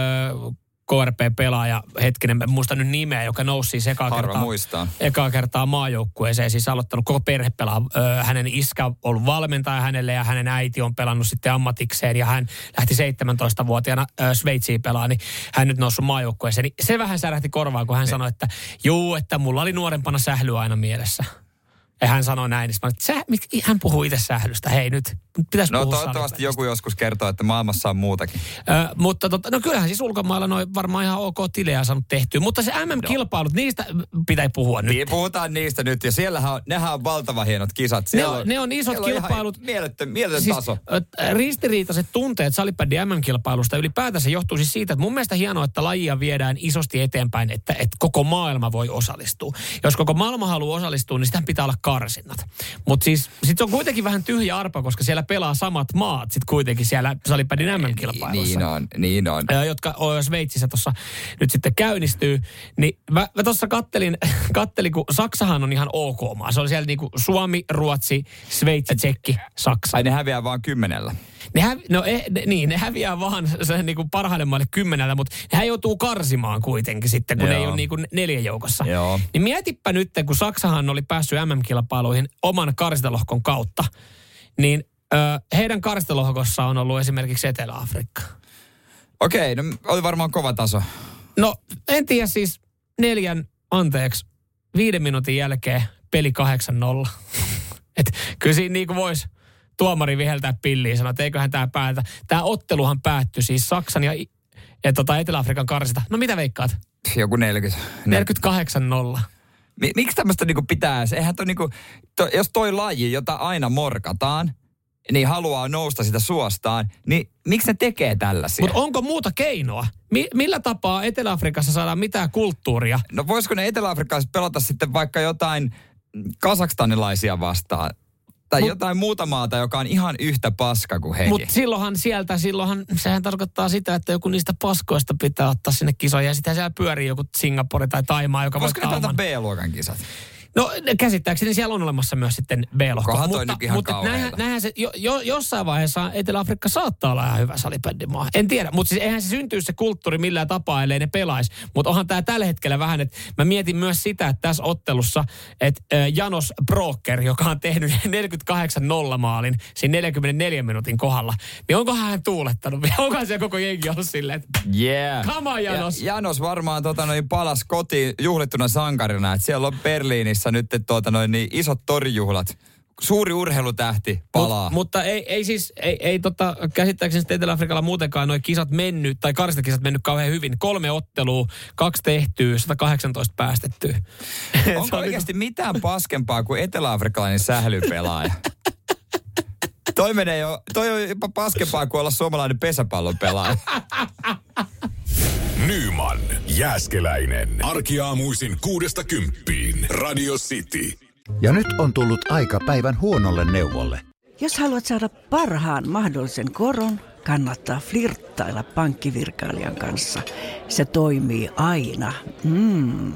KRP-pelaaja, hetkinen, en muista nyt nimeä, joka nousi siis ekaa Harva kertaa, muistaa. ekaa kertaa maajoukkueeseen, siis aloittanut koko perhe pelaa. Ö, hänen iskä on ollut valmentaja hänelle ja hänen äiti on pelannut sitten ammatikseen ja hän lähti 17-vuotiaana ö, Sveitsiin pelaa, niin hän nyt noussut maajoukkueeseen. Niin se vähän särähti korvaan, kun hän sanoi, että juu, että mulla oli nuorempana sähly aina mielessä. Ja hän sanoi näin, niin olin, että sä, miksi- hän puhuu itse sählystä. Hei nyt, pitäisi No toivottavasti joku joskus kertoo, että maailmassa on muutakin. Ö, mutta tota, no kyllähän siis ulkomailla noin varmaan ihan ok tilejä saanut tehtyä. Mutta se MM-kilpailut, niistä pitää puhua nyt. Niin, puhutaan niistä nyt, ja siellähän on, nehän on valtava hienot kisat. Ne Siellä on, ne on isot siellä on kilpailut. Mieletön, mieletön Siis, taso. ristiriitaiset tunteet salibändin MM-kilpailusta ylipäätänsä johtuu siis siitä, että mun mielestä hienoa, että lajia viedään isosti eteenpäin, että, että koko maailma voi osallistua. Jos koko maailma haluaa osallistua, niin sitä pitää olla karsinnat. Mutta siis sit se on kuitenkin vähän tyhjä arpa, koska siellä pelaa samat maat sit kuitenkin siellä salibändin MM-kilpailussa. Niin on, niin on. Jotka Sveitsissä tuossa nyt sitten käynnistyy. Niin mä, mä tuossa kattelin, kattelin, kun Saksahan on ihan ok maa. Se oli siellä niinku Suomi, Ruotsi, Sveitsi, Tsekki, Saksa. Ai ne häviää vaan kymmenellä. Ne hävi, no eh, ne, niin, ne häviää vaan sen niinku parhaille maille kymmenellä, mutta nehän joutuu karsimaan kuitenkin sitten, kun ne ei Joo. ole niinku neljän joukossa. Joo. Niin mietipä nyt, kun Saksahan oli päässyt MM-kilpailuihin oman karsintalohkon kautta, niin ö, heidän karsintalohkossa on ollut esimerkiksi Etelä-Afrikka. Okei, no oli varmaan kova taso. No, en tiedä siis neljän, anteeksi, viiden minuutin jälkeen peli 8-0. Et kyllä siinä niin voisi tuomari viheltää pilliin ja sanoa, että eiköhän tämä päätä. Tämä otteluhan päättyi siis Saksan ja, ja tota Etelä-Afrikan karsita. No mitä veikkaat? Joku 40. 48-0. Mi- Miksi tämmöistä niinku pitää? Eihän toi niinku, to, jos toi laji, jota aina morkataan, niin haluaa nousta sitä suostaan, niin miksi ne tekee tällaisia? Mutta onko muuta keinoa? Mi- millä tapaa Etelä-Afrikassa saadaan mitään kulttuuria? No voisiko ne etelä pelata sitten vaikka jotain kasakstanilaisia vastaan? Tai Mut- jotain muuta maata, joka on ihan yhtä paska kuin hekin. Mutta silloinhan sieltä, silloinhan sehän tarkoittaa sitä, että joku niistä paskoista pitää ottaa sinne kisoihin. Ja sitten siellä pyörii joku Singapore tai Taimaa, joka Koska voittaa oman. B-luokan kisat. No käsittääkseni siellä on olemassa myös sitten B-lohko. Mutta ihan mutta näinhän, näinhän se, jo, jo, jossain vaiheessa Etelä-Afrikka saattaa olla ihan hyvä salibändimaa. En tiedä, mutta siis eihän se syntyisi se kulttuuri millään tapaa, ellei ne pelaisi. Mutta onhan tämä tällä hetkellä vähän, että mä mietin myös sitä, että tässä ottelussa, että Janos Broker, joka on tehnyt 48 nollamaalin siinä 44 minuutin kohdalla, niin onkohan hän tuulettanut? Onkohan se koko jengi ollut silleen, että Yeah. Come on, Janos. Ja, Janos varmaan tota, noin, palas kotiin juhlittuna sankarina. että siellä on Berliinissä nyt tota, noin, niin isot torijuhlat. Suuri urheilutähti palaa. Mut, mutta ei, ei siis, ei, ei tota, käsittääkseni Etelä-Afrikalla muutenkaan noin kisat mennyt, tai karstakisat mennyt kauhean hyvin. Kolme ottelua, kaksi tehtyä, 118 päästettyä. Onko on oikeasti mitään paskempaa kuin etelä-afrikkalainen sählypelaaja? Toi, menee jo, toi on jopa paskempaa kuin olla suomalainen pesäpallon pelaaja. Nyman, Jääskeläinen. Arkiaamuisin kuudesta kymppiin. Radio City. Ja nyt on tullut aika päivän huonolle neuvolle. Jos haluat saada parhaan mahdollisen koron, kannattaa flirttailla pankkivirkailijan kanssa. Se toimii aina. Mm.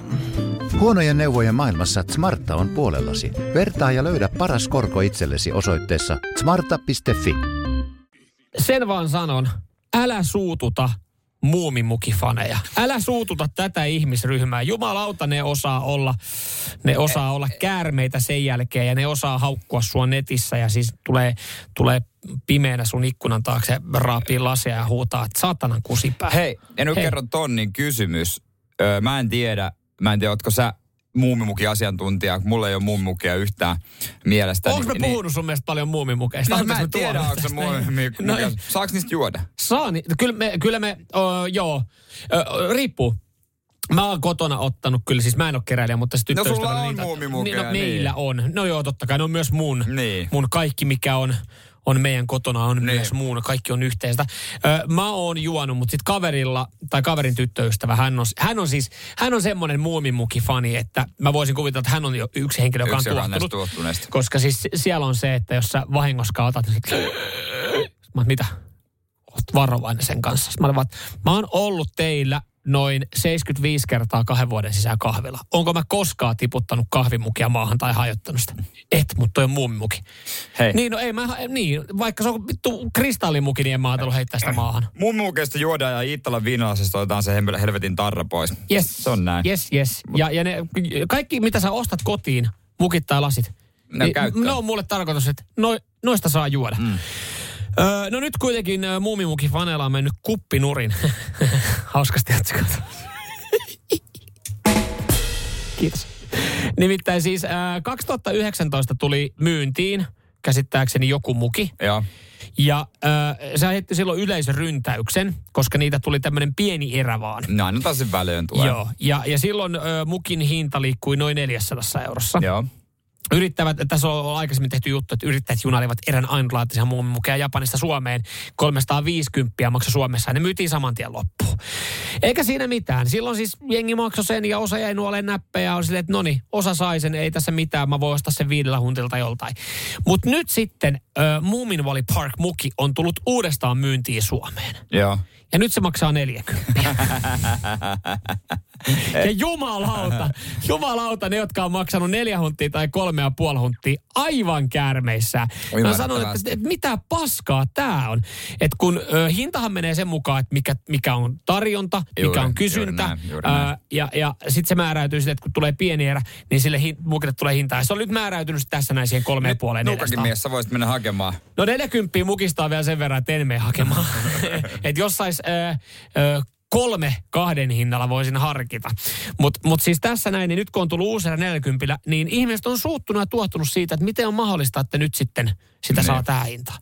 Huonojen neuvojen maailmassa Smarta on puolellasi. Vertaa ja löydä paras korko itsellesi osoitteessa smarta.fi. Sen vaan sanon, älä suututa muumimukifaneja. Älä suututa tätä ihmisryhmää. Jumalauta, ne osaa olla, ne osaa olla käärmeitä sen jälkeen ja ne osaa haukkua sua netissä ja siis tulee, tulee pimeänä sun ikkunan taakse raapii lasia ja huutaa, että saatanan kusipää. Hei, en nyt Hei. kerro tonnin kysymys. Öö, mä en tiedä, mä en tiedä, ootko sä muumimuki asiantuntija. Mulla ei ole muumimukia yhtään mielestä. Onko me puhunut sun mielestä paljon muumimukeista? No, mä en tiedä, onko se muumimukia. No. Saaks niistä juoda? Saa, niin, kyllä me, kyllä me ö, joo, ö, riippuu. Mä oon kotona ottanut, kyllä siis mä en ole keräilijä, mutta se No, sulla on niitä- muumimukeja, Niin, no, meillä niin. on. No joo, totta kai, ne on myös mun. Niin. Mun kaikki, mikä on, on meidän kotona, on Niin. myös muun. Kaikki on yhteistä. Ö, mä oon juonut, mutta sitten kaverilla, tai kaverin tyttöystävä, hän on, hän on siis, hän on semmoinen muumimuki-fani, että mä voisin kuvitella, että hän on jo yksi henkilö, joka on tuottunut. Koska siis siellä on se, että jos sä vahingossa otat, niin sit, mä mitä? Oot varovainen sen kanssa. Mä, mä oon ollut teillä noin 75 kertaa kahden vuoden sisään kahvilla. Onko mä koskaan tiputtanut kahvimukia maahan tai hajottanut sitä? Et, mutta toi on muumimuki. Hei. Niin, no ei mä, niin, vaikka se on vittu kristallimuki, niin en mä ajatellut heittää sitä maahan. Muumimukeista juodaan ja Iittalan viinalasesta otetaan se hel- helvetin tarra pois. Yes. Se on näin. Yes, yes. Ja, ja ne, kaikki, mitä sä ostat kotiin, mukit tai lasit, Ne on käyttöön. ne on mulle tarkoitus, että no, noista saa juoda. Mm. Öö, no nyt kuitenkin Muumimuki faneilla on mennyt kuppinurin. Hauskasti otsikolta. Kiitos. Nimittäin siis ää, 2019 tuli myyntiin käsittääkseni joku muki. Joo. Ja äh, se aiheutti silloin yleisöryntäyksen, koska niitä tuli tämmöinen pieni erä vaan. No aina taas sen väliin tulee. Joo, ja, ja silloin ö, mukin hinta liikkui noin 400 eurossa. Joo. Yrittävät, tässä on aikaisemmin tehty juttu, että yrittäjät junailivat erän ainutlaatuisen muumimukeja Japanista Suomeen. 350 maksoi Suomessa ja ne myytiin saman tien loppuun. Eikä siinä mitään. Silloin siis jengi maksoi sen ja osa jäi nuoleen näppejä ja on silleen, että no niin, osa sai sen, ei tässä mitään, mä voin ostaa sen viidellä huntilta joltain. Mutta nyt sitten ö, Moomin Valley Park muki on tullut uudestaan myyntiin Suomeen. Joo. Ja nyt se maksaa 40. ja jumalauta, jumalauta ne, jotka on maksanut neljä hunttia tai kolme ja puoli hunttia aivan käärmeissä. Mä sanon, että, että mitä paskaa tää on. Että kun ö, hintahan menee sen mukaan, että mikä, mikä on tarjonta, Juuri, mikä on juuri kysyntä. näin, juuri näin. Ää, ja ja sitten se määräytyy sitten, että kun tulee pieni erä, niin sille hin, tulee hintaa. Ja se on nyt määräytynyt tässä näin siihen kolmeen puoleen Nukakin mies, sä voisit mennä hakemaan. No 40 mukista on vielä sen verran, että en mene hakemaan. että jos sais ö, ö, kolme kahden hinnalla voisin harkita. Mutta mut siis tässä näin, niin nyt kun on tullut uusilla 40, niin ihmiset on suuttunut ja tuottunut siitä, että miten on mahdollista, että nyt sitten sitä Niin. saa tähän hintaan.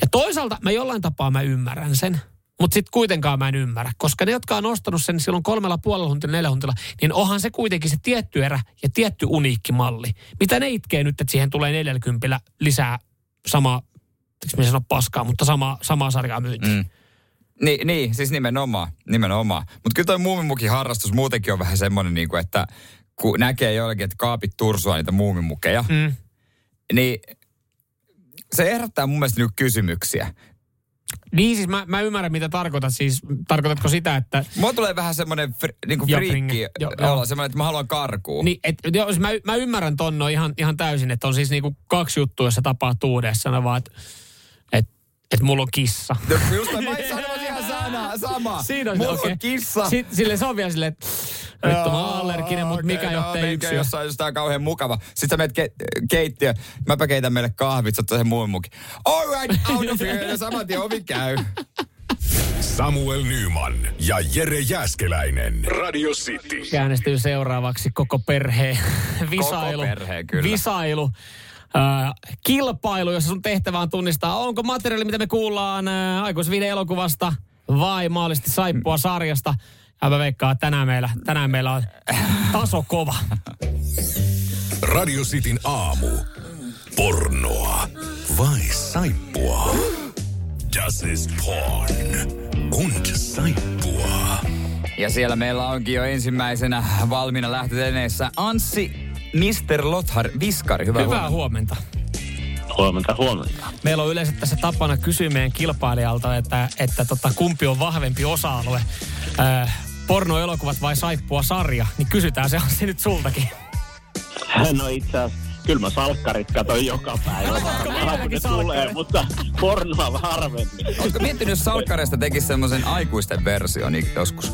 Ja toisaalta mä jollain tapaa mä ymmärrän sen. Mutta sitten kuitenkaan mä en ymmärrä, koska ne, jotka on ostanut sen silloin kolmella puolella huntilla, neljä huntilla, niin onhan se kuitenkin se tietty erä ja tietty uniikki malli. Mitä ne itkee nyt, että siihen tulee 40 lisää samaa, eikö minä sano paskaa, mutta sama, samaa sarjaa myyntiin. Mm. Niin, niin, siis nimenomaan, nimenomaan. Mutta kyllä toi muumimukin harrastus muutenkin on vähän semmoinen, niin kuin, että kun näkee joillekin, että kaapit tursua niitä muumimukeja, Mm. niin se herättää mun mielestä nyt kysymyksiä. Niin siis mä, mä ymmärrän, mitä tarkoitat. Siis tarkoitatko sitä, että... Mulla tulee vähän semmoinen fri, niinku friikki olo, semmoinen, että mä haluan karkuun. Niin, et, joo, siis mä, mä ymmärrän ton no ihan, ihan täysin, että on siis niinku kaksi juttua, jossa tapahtuu uudessa. No vaan, että et, et mulla on kissa. No, just mä en sanonut sana, sama. Siinä on Mulla okei. on kissa. Sitten sille se on vielä silleen, että nyt oon allerginen, mutta Okei, mikä no, jottei menkää yksi. jossain jostain kauhean mukava. Sitten sä menet ke- keittiö, mäpä keitän meille kahvit, sä sen muun mukin. All right, out of here, ja saman tien ovi käy. Samuel Nyman ja Jere Jäskeläinen. Radio City. Käännestyy seuraavaksi koko perheen visailu. perheen, kyllä. Visailu. Äh, kilpailu, jossa sun tehtävä on tunnistaa, onko materiaali, mitä me kuullaan äh, aikuisvide-elokuvasta vai maallisesti saippua sarjasta. Ja mä veikkaan, että tänään meillä, tänään meillä on taso kova. Radio Cityn aamu. Pornoa vai saippua? Das ist porn. Und saippua. Ja siellä meillä onkin jo ensimmäisenä valmiina lähtöteneessä Anssi Mr. Lothar Viskari. Hyvää, Hyvää huomenta. huomenta. Huomenta, huomenta. Meillä on yleensä tässä tapana kysyä meidän kilpailijalta, että, että tota, kumpi on vahvempi osa-alue. Äh, pornoelokuvat vai saippua sarja, niin kysytään se on se nyt sultakin. No itse asiassa, kyllä mä salkkarit katsoin joka päivä. Kun ne salkkarit? tulee, mutta pornoa harvemmin. Oletko miettinyt, jos Salkkareista tekisi semmoisen aikuisten version joskus?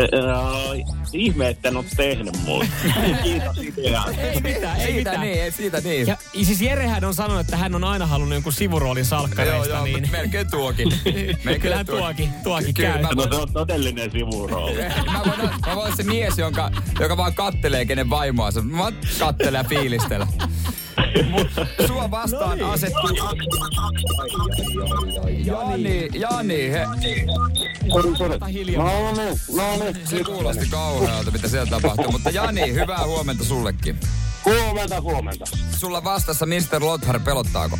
Öö, ihme, että en ole tehnyt muuta. Kiitos ideaan. Ei mitään, ei siitä mitään. niin, ei siitä niin. Ja siis Jerehän on sanonut, että hän on aina halunnut jonkun sivuroolin salkkareista. joo, joo, niin... melkein tuokin. Melkein Kyllähän tuokin, tuokin Kyllä, käy. mä No voin, se on todellinen sivurooli. mä voin, mä voin se mies, jonka, joka vaan kattelee, kenen vaimoa se. Mä kattelen ja fiilistelen. Mut sua vastaan asettuu... Jani, Jani, he, Ota hiljaa. No niin, no niin. se kuulosti kauhealta, mitä siellä tapahtuu. Mutta Jani, hyvää huomenta sullekin. Huomenta, huomenta. Sulla vastassa Mr. Lothar, pelottaako?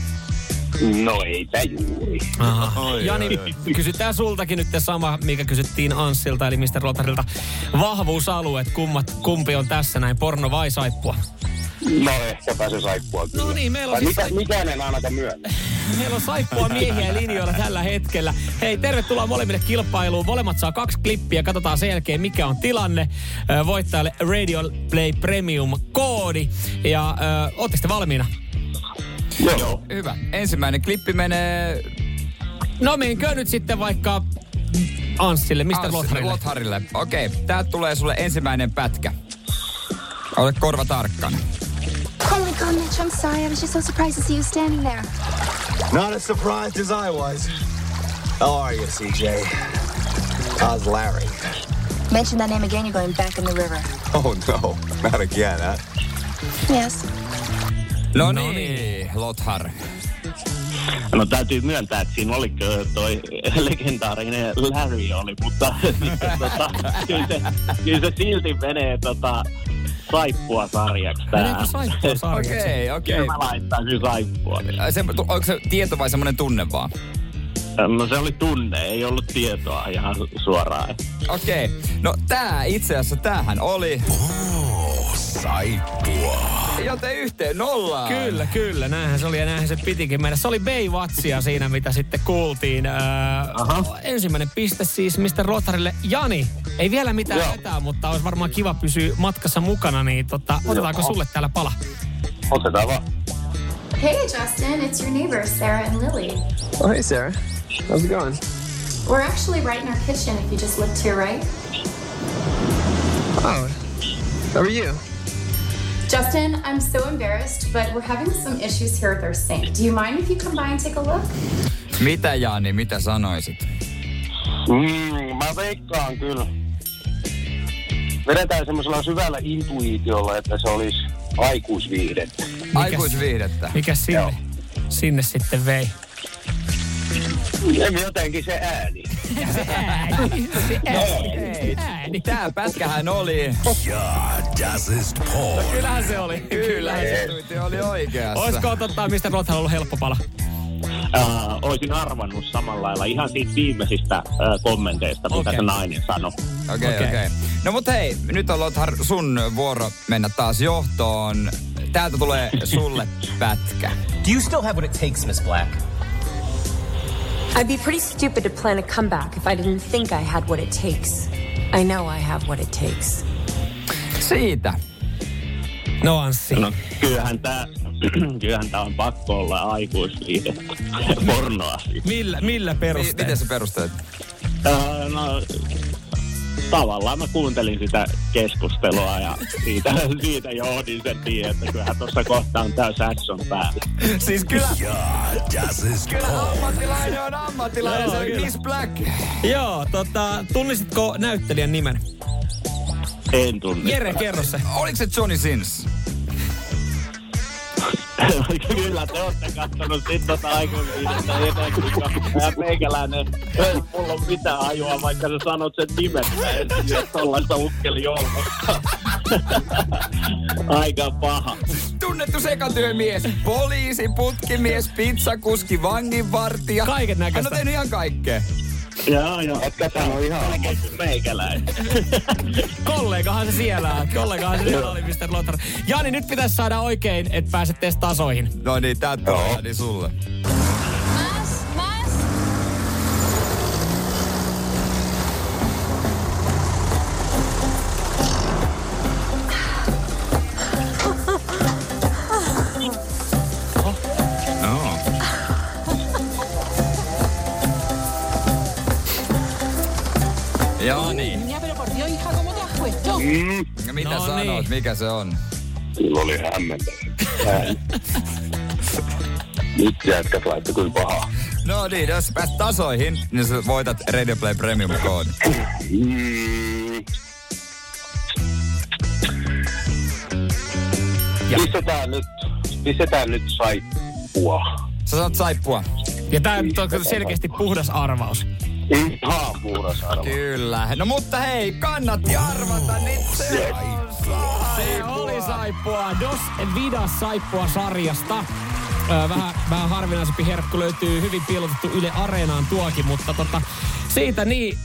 No eipä juuri. Aha. Jani, kysytään sultakin nyt sama, mikä kysyttiin Anssilta, eli Mr. Lotarilta. Vahvuusalueet, kummat, kumpi on tässä näin, porno vai saippua? No ehkäpä se saippua kyllä. No niin, meillä on, Tai siis, mitä, mikään en ainakaan myönnä. meillä on saippua miehiä linjoilla tällä hetkellä. Hei, tervetuloa molemmille kilpailuun. Molemmat saa kaksi klippiä, katsotaan sen jälkeen mikä on tilanne. Voittajalle Radio Play Premium koodi. Ja ö, ootteko te valmiina? Joo. Hyvä. Ensimmäinen klippi menee No menkö nyt sitten vaikka Anssille, Mr. Anssi- Lotharille. Lotharille. Okei, okay, tää tulee sulle ensimmäinen pätkä. Ole korva tarkkana. Oh my god, Mitch, I'm sorry. I was just so surprised to see you standing there. Not as surprised as I was. How are you, CJ? How's Larry? Mention that name again, you're going back in the river. Oh no, not again, huh? Yes. No, niin, Lothar. No täytyy myöntää, että siinä oli toi legendaarinen Larry oli, mutta tota, kyllä, se, kyllä se silti menee tota, saippua sarjaksi tää. Saippua sarjaksi? Okei, okei. Kyllä mä laittaisin saippua. Ai Se, onko se tieto vai semmoinen tunne vaan? No se oli tunne, ei ollut tietoa ihan suoraan. Okei. Okay. No tää itse asiassa, tämähän oli. Oh, saippua. Joten yhteen nollaan. Kyllä, kyllä. Näinhän se oli ja näinhän se pitikin mennä. Se oli Baywatchia siinä, mitä sitten kuultiin. Öö, ensimmäinen piste siis Mr. Rotarille. Jani, ei vielä mitään Joo. hätää, mutta olisi varmaan kiva pysyä matkassa mukana, niin tota, otetaanko sulle täällä pala? Otetaan vaan. Hey, Justin, it's your neighbors, Sarah and Lily. Oh, hey, Sarah. How's it going? We're actually right in our kitchen if you just look to your right. Oh, how are you? Justin, I'm so embarrassed, but we're having some issues here with our sink. Do you mind if you come by and take a look? Mitä Jani, mitä sanoisit? Mm, mä veikkaan kyllä. Vedetään semmoisella syvällä intuitiolla, että se olisi aikuisviihdettä. Aikuisviihdettä. Mikä sinne, sinne sitten vei? Jotenkin se ääni. Se ääni, se ääni, ääni. Tää pätkähän oli. Ja, das ist porn. Kyllähän se oli. Kyllähän se. Oli oikeassa. Olisiko tota, Mr. Rotar ollut helppo pala? Uh, olisin arvannut samalla lailla ihan siitä viimeisistä uh, kommenteista, mitä Okei. se nainen sanoi. Okei, okay, Okei. okei. Okay. No mut hei, nyt on Lothar sun vuoro mennä taas johtoon. täältä tulee sulle pätkä. Do you still have what it takes, Miss Black? I'd be pretty stupid to plan a comeback if I didn't think I had what it takes. I know I have what it takes. Siitä. Noanssi. No kyllähän tää, kyllähän tää on pakko olla aikuisviihdettä. Pornoa siis. Millä, millä perusteella? Miten sä perusteet? Öö, no, tavallaan mä kuuntelin sitä keskustelua ja siitä, siitä johdin sen niin, että kyllähän tuossa kohta on täys action päällä. Siis kyllä... Ist Kyllä ammattilainen on ammattilainen, Joo, se on kyllä. Miss Black. Joo, tota, tunnisitko näyttelijän nimen? En tunne. Jere, kerro se. Oliko se Johnny Sins? Kyllä te olette kattonut sit tota aikuisviihdettä etenkin. Ja meikäläinen, ei mulla ole mitään ajua, vaikka sä sanot sen nimen. Mä en tiedä tollaista ukkeli ollut. Aika paha. Tunnettu sekatyömies, poliisi, putkimies, pizzakuski, vanginvartija. Kaiken näköistä. Hän on tehnyt ihan kaikkea. Joo, joo. Tää on ihan meikäläinen. Kollegahan se siellä on. Kollegahan se siellä oli, Mr. Lothar. Jani, nyt pitäisi saada oikein, että pääset edes tasoihin. No niin, tää tulee niin sulle. Ja mitä No sanot, niin. mikä se on? Kyllä oli hämmentävä. Nyt jätkät laittoi kyllä pahaa. No niin, jos pääst tasoihin, niin sä voitat Radio Play Premium koodin. Mm. Ja. Pistetään nyt, pistetään nyt saippua. Sä saat saippua. Ja tää nyt on selkeästi puhdas arvaus. Ihan puhdas arvo. Kyllä. No mutta hei, kannatti arvata, niin se on Se oli saippua. Dos Vidas saippua sarjasta. Öö, vähän, vähän harvinaisempi herkku löytyy hyvin piilotettu Yle Areenaan tuokin, mutta tota, siitä niin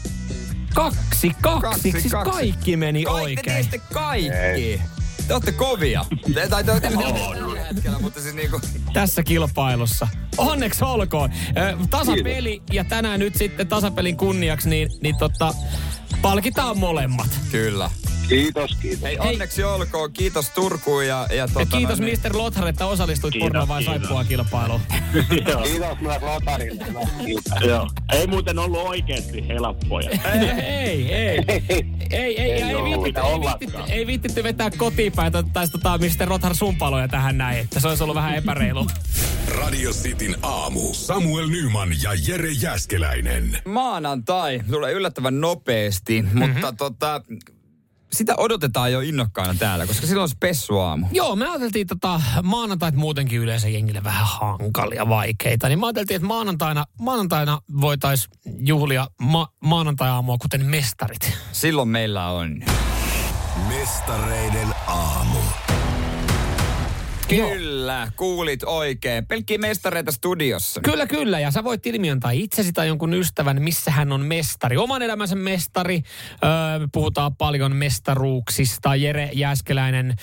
kaksi, kaksi, Kaksi, siis kaksi. kaikki meni Kai, te oikein. teistä kaikki. Te olette kovia. Te, tai te olette tällä hetkellä, mutta siis niinku... tässä kilpailussa. Onneksi olkoon. Ö, tasapeli ja tänään nyt sitten tasapelin kunniaksi, niin, niin tota, palkitaan molemmat. Kyllä. Kiitos, kiitos. Hei, onneksi olkoon. Kiitos Turkuun ja... Ja, Ja tota, kiitos no, niin. Mr. Lothar, että osallistuit Kiitos, porno vai kiitos. saippua kilpailuun. Kiitos myös Lotarille. Joo. Ei muuten ollut oikeasti helppoja. ei, ei, ei. Ei, ei, ei, ei, viittitty, ei, viittitty, ei viittitty vetää kotiin päin, että ottaisi tota Mr. Rothar sumpaloja tähän näin, että se olisi ollut vähän epäreilu. Radio Cityn aamu. Samuel Nyman ja Jere Jäskeläinen. Maanantai tulee yllättävän nopeasti, mm-hmm. mutta tota, sitä odotetaan jo innokkaana täällä, koska silloin on spessuaamu. Joo, me ajateltiin tota, maanantait muutenkin yleensä jengille vähän hankalia, vaikeita. Niin me ajateltiin, että maanantaina, maanantaina voitaisiin juhlia ma- maanantai-aamua kuten mestarit. Silloin meillä on. Mestareiden aamu. Kyllä, kuulit oikein. Pelkkiä mestareita studiossa. Kyllä, kyllä. Ja sä voit ilmiöntaa itsesi tai jonkun ystävän, missä hän on mestari. Oman elämänsä mestari. Öö, me puhutaan paljon mestaruuksista. Jere Jääskeläinen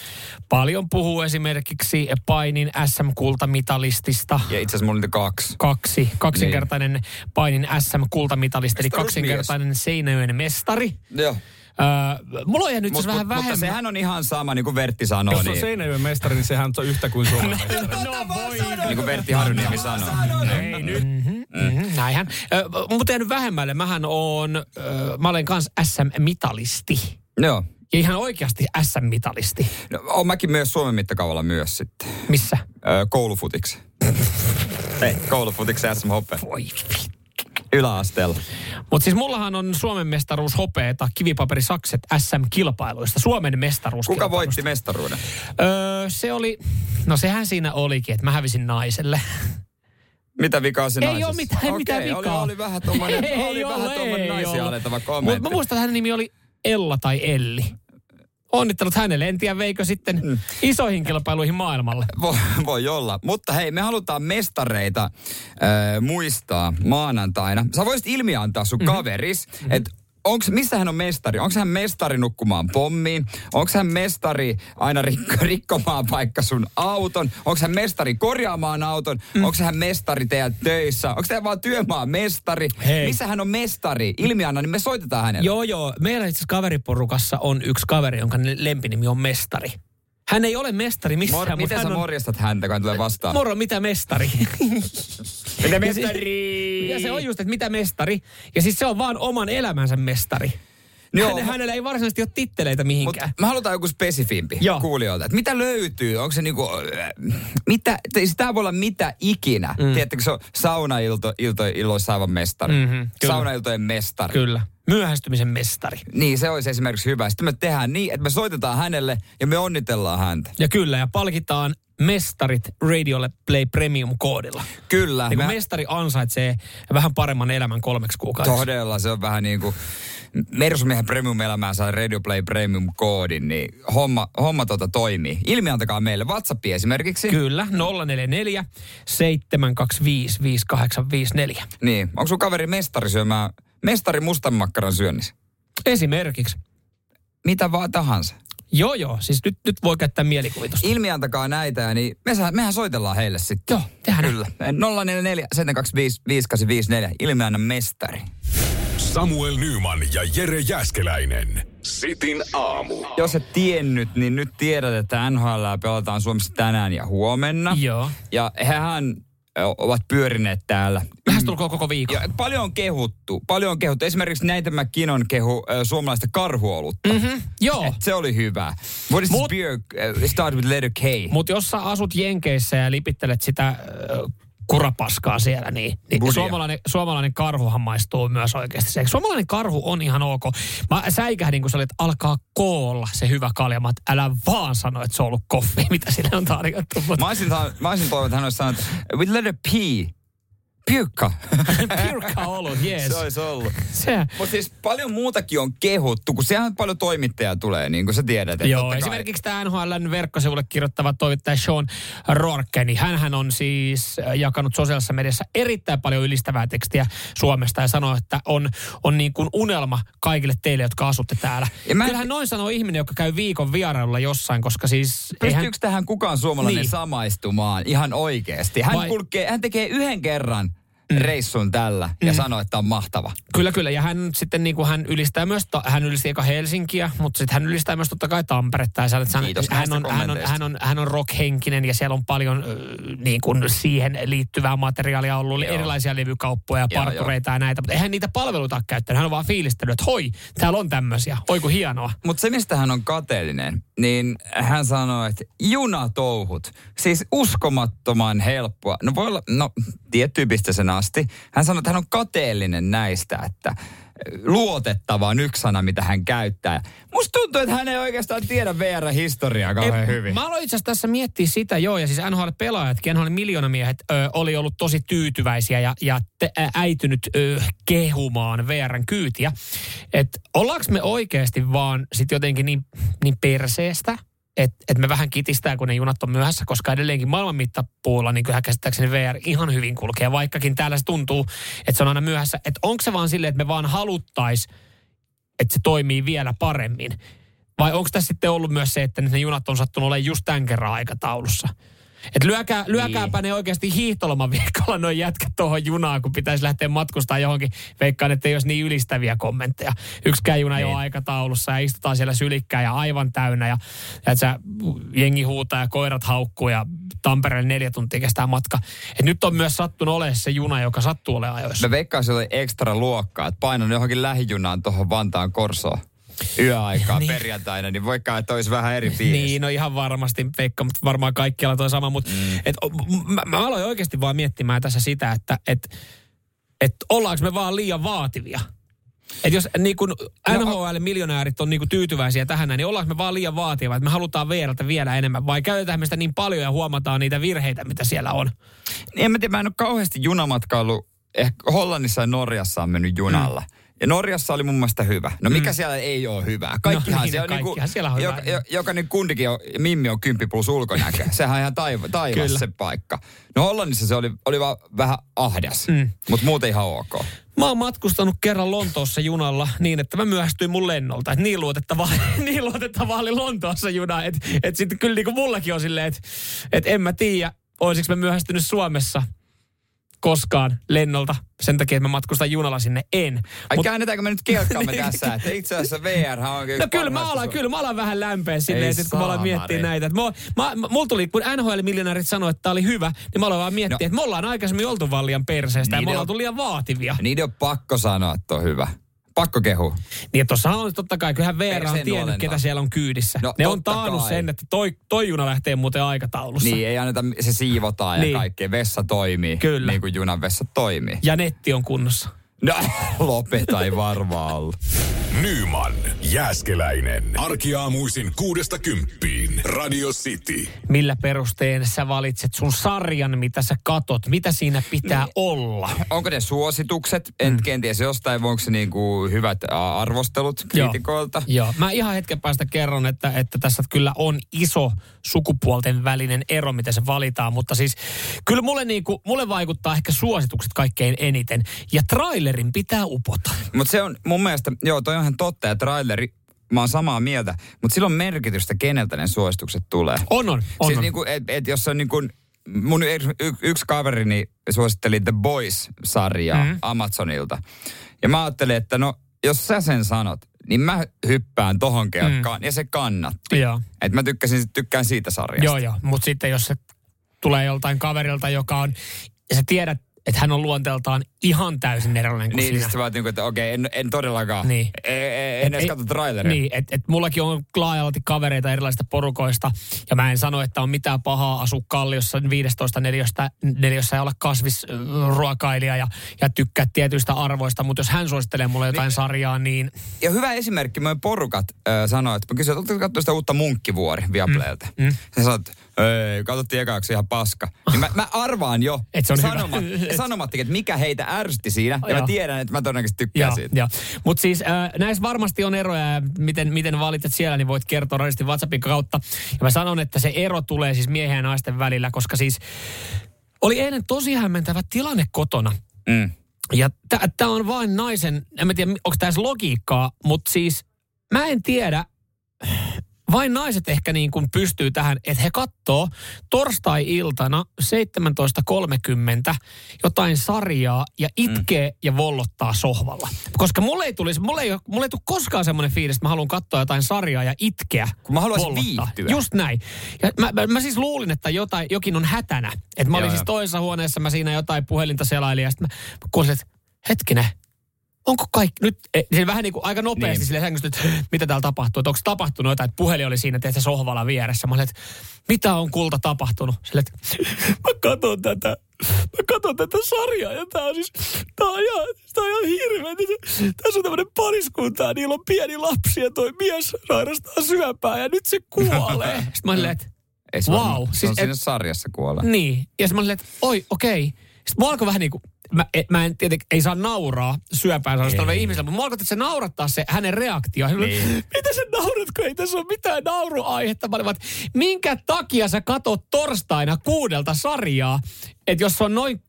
paljon puhuu esimerkiksi painin SM-kultamitalistista. Ja itse asiassa mulla kaksi. Kaksi. Kaksinkertainen niin. painin SM-kultamitalisteri, eli kaksinkertainen Seinäjoen mestari. Joo. Öö, mulla on jäänyt Mut, mut, vähän mut, vähemmän. mutta sehän on ihan sama, niin kuin Vertti sanoo. Jos on niin, Seinäjoen mestari, niin sehän on yhtä kuin Suomen mestari. No voi. niin kuin Vertti Haruniemi sanoo. Ei nyt. Mm-hmm, mm-hmm, näinhän. Mutta jäänyt vähemmälle. Mähän on, ö, mä olen kans SM-mitalisti. Joo. Ja ihan oikeasti SM-mitalisti. No, on mäkin myös Suomen mittakaavalla myös sitten. Missä? Öö, koulufutiksi. Ei, koulufutiksi SM Hoppe. Voi Yläasteella. Mutta siis mullahan on Suomen mestaruus hopeeta kivipaperisakset SM-kilpailuista. Suomen mestaruus. Kuka voitti mestaruuden? Öö, se oli, no sehän siinä olikin, että mä hävisin naiselle. Mitä vikaa se Ei naisessa? ole mitään, ei Okei, mitään oli, vikaa. oli vähän tommonen, Ei oli ole, vähän tommonen naisia alentava Mutta kommentti. mä muistan, että hänen nimi oli Ella tai Elli. Onnittelut hänelle. En tiedä, veikö sitten mm. isoihin kilpailuihin maailmalle. Voi, voi olla. Mutta hei, me halutaan mestareita äh, muistaa maanantaina. Sä voisit ilmiantaa sun mm-hmm. kaveris, että onks, missä hän on mestari? Onko hän mestari nukkumaan pommiin? Onko hän mestari aina rikko, rikkomaan vaikka sun auton? Onko hän mestari korjaamaan auton? Mm. Onko hän mestari teidän töissä? Onko tämä vaan työmaa mestari? Hei. Missä hän on mestari? Ilmianna, niin me soitetaan hänelle. Joo, joo. Meillä itse kaveriporukassa on yksi kaveri, jonka lempinimi on mestari. Hän ei ole mestari missään, Mor- mutta miten hän sä on... morjastat häntä, kun hän tulee vastaan? Moro, mitä mestari? Mitä mestari? Ja se on just, että mitä mestari. Ja siis se on vaan oman elämänsä mestari. Joo, Häne, mu- hänellä ei varsinaisesti ole titteleitä mihinkään. Mutta me halutaan joku spesifimpi Joo. kuulijoilta. Että mitä löytyy? Onko se niinku, äh, mitä, tämä voi olla mitä ikinä. Mm. Tiedättekö, se on saunailto, ilto, illoissa aivan mestari. Mhm, kyllä. Saunailtojen mestari. Kyllä. Myöhästymisen mestari. Niin, se olisi esimerkiksi hyvä. Sitten me tehdään niin, että me soitetaan hänelle ja me onnitellaan häntä. Ja kyllä, ja palkitaan mestarit Radiolle Play Premium-koodilla. Kyllä. Niin me... mestari ansaitsee vähän paremman elämän kolmeksi kuukaudeksi. Todella, se on vähän niin kuin Mersumiehen premium-elämään saa Radio Play Premium-koodin, niin homma, homma tota toimii. Ilmiantakaa meille WhatsAppia esimerkiksi. Kyllä, 044 725 5854. Niin, onko sun kaveri mestari syömään, mestari mustanmakkaran syönnissä? Esimerkiksi. Mitä vaan tahansa. Joo, joo. Siis nyt, nyt voi käyttää mielikuvitusta. Ilmiantakaa näitä, ja niin me, saa- mehän soitellaan heille sitten. Joo, tehdään Kyllä. 044 725 5854. Ilmianna mestari. Samuel Nyman ja Jere Jäskeläinen. Sitin aamu. Jos et tiennyt, niin nyt tiedät, että NHL pelataan Suomessa tänään ja huomenna. Joo. Ja hehän ovat pyörineet täällä. Lähestulkoon koko viikon. Ja paljon on kehuttu, paljon on kehuttu. Esimerkiksi näitä McKinnon kehu ö, suomalaista karhuolutta. Mm-hmm, joo. Et se oli hyvä. What is Mut- beer? Uh, start with letter K. Mutta jos sä asut Jenkeissä ja lipittelet sitä äh, kurapaskaa siellä, niin, niin Budia. suomalainen, suomalainen karhuhan maistuu myös oikeasti. Se, suomalainen karhu on ihan ok. Mä säikähdin, kun sä olit, alkaa koolla se hyvä kalja. Mä oot, älä vaan sano, että se on ollut koffi, mitä sille on tarjottu. Mä olisin, mä olisin toivonut, että hän olisi sanonut, with letter P. Piukka. Pirkka ollut, jees. Se olisi ollut. Se, Mutta siis paljon muutakin on kehuttu, kun sehän paljon toimittajia tulee, niin kuin sä tiedät. että Joo, esimerkiksi tämä NHLn verkkosivulle kirjoittava toimittaja Sean Rourke, niin hänhän on siis äh, jakanut sosiaalisessa mediassa erittäin paljon ylistävää tekstiä Suomesta ja sanoo, että on, on niin kuin unelma kaikille teille, jotka asutte täällä. Ja mä en- Kyllähän noin sanoo ihminen, joka käy viikon vierailulla jossain, koska siis... Pystyykö tähän kukaan suomalainen Niin. samaistumaan ihan oikeasti? Hän, Vai- kulkee, hän tekee yhden kerran reissun tällä ja sanoo, että on mahtava. Kyllä, kyllä. Ja hän sitten niin kuin hän ylistää myös, ta- hän ylisti eka Helsinkiä, mutta sitten hän ylistää myös totta kai Tamperetta. Ja hän, Kiitos hän, näistä on, hän, on, hän, on, hän on rockhenkinen ja siellä on paljon niin kuin siihen liittyvää materiaalia ollut, Joo. erilaisia levykauppoja, Joo, partureita ja näitä. Mutta eihän niitä palveluita ole käyttänyt. Hän on vaan fiilistellyt, että hoi, täällä on tämmöisiä. Oi kun hienoa. Mutta se, mistä hän on kateellinen, niin hän sanoi, että junatouhut, siis uskomattoman helppoa. No voi olla, no tiettyyn pisteeseen asti. Hän sanoi, että hän on kateellinen näistä, että luotettava on yksi sana, mitä hän käyttää. Musta tuntuu, että hän ei oikeastaan tiedä VR-historiaa kauhean Ei, hyvin. Mä aloin itse asiassa tässä miettiä sitä, joo, ja siis NHL-pelaajatkin, NHL-miljoonamiehet ö, oli ollut tosi tyytyväisiä ja, ja te, ä, äitynyt ö, kehumaan VRn kyytiä. Että ollaanko me oikeasti vaan sit jotenkin niin, niin perseestä, että et me vähän kitistää, kun ne junat on myöhässä, koska edelleenkin maailman mittapuulla niin kyllä käsittääkseni VR ihan hyvin kulkee, vaikkakin täällä se tuntuu, että se on aina myöhässä. Että onko se vaan silleen, että me vaan haluttais, että se toimii vielä paremmin? Vai onko tässä sitten ollut myös se, että ne junat on sattunut olemaan just tämän kerran aikataulussa? Et lyökää, lyökääpä ne oikeasti hiihtoloman viikolla noin jätkät tuohon junaan, kun pitäisi lähteä matkustaa johonkin. Veikkaan, että ei olisi niin ylistäviä kommentteja. Yksikään juna ei ole aikataulussa ja istutaan siellä sylikkään ja aivan täynnä. Ja, ja sä, jengi huutaa ja koirat haukkuu ja Tampereelle neljä tuntia kestää matka. Et nyt on myös sattunut olemaan se juna, joka sattuu olemaan ajoissa. Mä veikkaan, se oli ekstra luokkaa, että painan johonkin lähijunaan tuohon Vantaan Korsoon yöaikaa Niin. perjantaina, niin voikaan, että olisi vähän eri fiilis. Niin, no ihan varmasti, Veikka, mutta varmaan kaikkialla toi sama. Mutta mm. et, mä, mä aloin oikeasti vaan miettimään tässä sitä, että et, et ollaanko me vaan liian vaativia. Et jos niin kun NHL-miljonäärit on niin kun tyytyväisiä tähän, niin ollaanko me vaan liian vaativia, että me halutaan VRltä vielä enemmän, vai käytetään me sitä niin paljon ja huomataan niitä virheitä, mitä siellä on? Niin en mä tiedä, mä en ole kauheasti junamatkailu. Ehkä Hollannissa ja Norjassa on mennyt junalla. Mm. Ja Norjassa oli mun mielestä hyvä. No mikä Mm. siellä ei ole hyvää? Kaikkihan niin, siellä kaikkihan niinku, siellä on joka, hyvää. jo- jokainen kundikin on, Mimmi on 10 plus ulkonäkö. Sehän on ihan taiva, taivas Kyllä. se paikka. No Hollannissa se oli, oli vaan vähän ahdas, Mm. mutta muuten ihan ok. Mä oon matkustanut kerran Lontoossa junalla niin, että mä myöhästyin mun lennolta. Et niin luotettava, niin luotettava oli Lontoossa juna. Että et sitten kyllä niinku mullakin on silleen, että et en mä tiedä, olisiko mä myöhästynyt Suomessa koskaan lennolta sen takia, että mä matkustan junalla sinne. En. Ai Mut- käännetäänkö me nyt kelkkaamme tässä? Että itse asiassa VR on yksi No kyllä mä, alan, kyllä mä alan vähän lämpeä silleen, Ei että kun mä alan miettiä näitä. Että mä, mä, mulla tuli, kun NHL-miljonäärit sanoi, että tää oli hyvä, niin mä aloin vaan miettiä, no. että me ollaan aikaisemmin oltu vaan liian perseestä ja Niiden me ollaan liian vaativia. Niiden on pakko sanoa, että on hyvä. Pakko kehu. Niin tuossa on totta kai, kyllähän VR on tiennyt, ketä siellä on kyydissä. No, ne on taannut kai. sen, että toi, toi juna lähtee muuten aikataulussa. Niin, ei anneta, se siivotaan ja Niin. kaikkea. Vessa toimii. Kyllä. Niin kuin junan vessa toimii. Ja netti on kunnossa. No, lopeta, ei varmaan ollut. Nyman, Jääskeläinen. Arkiaamuisin kuudesta kymppiin. Radio City. Millä perustein sä valitset sun sarjan, mitä sä katot? Mitä siinä pitää Niin. olla? Onko ne suositukset? En Mm. kenties jostain, onko se niinku hyvät arvostelut kriitikoilta? Joo, mä ihan hetken päästä kerron, että, että tässä kyllä on iso sukupuolten välinen ero, miten se valitaan, mutta siis kyllä mulle, niinku, mulle vaikuttaa ehkä suositukset kaikkein eniten. Ja trailerin pitää upota. Mutta se on mun mielestä, joo, toi on ihan totta, ja traileri, mä oon samaa mieltä, mutta sillä on merkitystä, keneltä ne suositukset tulee. On, on, on. siis on. niinku, et, et jos on niinku, mun y, y, yksi kaverini suositteli The Boys-sarjaa Mhm. mm. Amazonilta. Ja mä ajattelin, että no, jos sä sen sanot, niin mä hyppään tohon kelkkaan, mm. ja se kannatti. Joo. Et mä tykkäsin, tykkään siitä sarjasta. Joo, joo. Mutta sitten jos se tulee joltain kaverilta, joka on, ja sä tiedät, että hän on luonteeltaan ihan täysin erilainen kuin Niin, sinä. niin sä vaan niinku, että okei, en, en todellakaan. Niin. En, en, en edes katso traileria. Niin, että et mullakin on laajalti kavereita erilaisista porukoista, ja mä en sano, että on mitään pahaa asua kalliossa 15 neliöstä, neliössä ja olla kasvisruokailija ja, ja tykkää tietyistä arvoista, mutta jos hän suosittelee mulle jotain niin. sarjaa, niin Ja hyvä esimerkki, meidän porukat äh, sanoi, että mä kysyin, että katsoneet sitä uutta Munkkivuori Viaplaylta? Mm. Mm. Se sanoi, ei, katsottiin ekaksi ihan paska. Niin mä, mä arvaan jo Et se on sanoma, hyvä. sanomattakin, että mikä heitä ärsytti siinä. Ja Joo. mä tiedän, että mä todennäköisesti tykkään Joo, siitä. Mutta siis äh, näissä varmasti on eroja ja miten, miten valitset siellä, niin voit kertoa radisti WhatsAppin kautta. Ja mä sanon, että se ero tulee siis miehen ja naisten välillä, koska siis oli eilen tosi hämmentävä tilanne kotona. Mm. Ja tämä on vain naisen, en mä tiedä onko tässä logiikkaa, mutta siis mä en tiedä, vain naiset ehkä niin kuin pystyy tähän, että he katsoo torstai-iltana 17.30 jotain sarjaa ja itkee mm. ja vollottaa sohvalla. Koska mulle ei tulisi, mulle ei, mulle ei tule koskaan semmoinen fiilis, että mä haluan katsoa jotain sarjaa ja itkeä. Kun mä haluaisin vollottaa. viihtyä. Just näin. Ja mä, mä, mä siis luulin, että jotain, jokin on hätänä. Että mä olin Joo, siis joo. toisessa huoneessa, mä siinä jotain puhelinta selailin ja sitten mä kuulin, että hetkinen, onko kaikki, nyt, e, siis vähän niin kuin aika nopeasti Niin. niin. sille sängystä, että mitä täällä tapahtuu, että onko tapahtunut jotain, että puhelin oli siinä, että sohvalla vieressä. Mä olin, että mitä on kulta tapahtunut? Sille, että mä katson tätä, mä katson tätä sarjaa ja tää on siis, tää on ihan, tää on ihan hirveä. Tässä on tämmönen pariskunta ja niillä on pieni lapsi ja toi mies sairastaa syöpää ja nyt se kuolee. Sitten mä olin, että Ei se Wow, varmaan- se siis on et- siinä sarjassa kuolla. niin. Ja sitten mä olin, että oi, okei. Sitten mä alkoi vähän niin kuin, mä, e- mä en tietenkin, ei saa nauraa syöpään sairastavalle ihmiselle, mutta mä alkoi se naurattaa se hänen reaktio. Niin. Mitä sä naurat, kun ei tässä ole mitään nauruaihetta? Mä olin minkä takia sä katot torstaina kuudelta sarjaa, että jos se on noin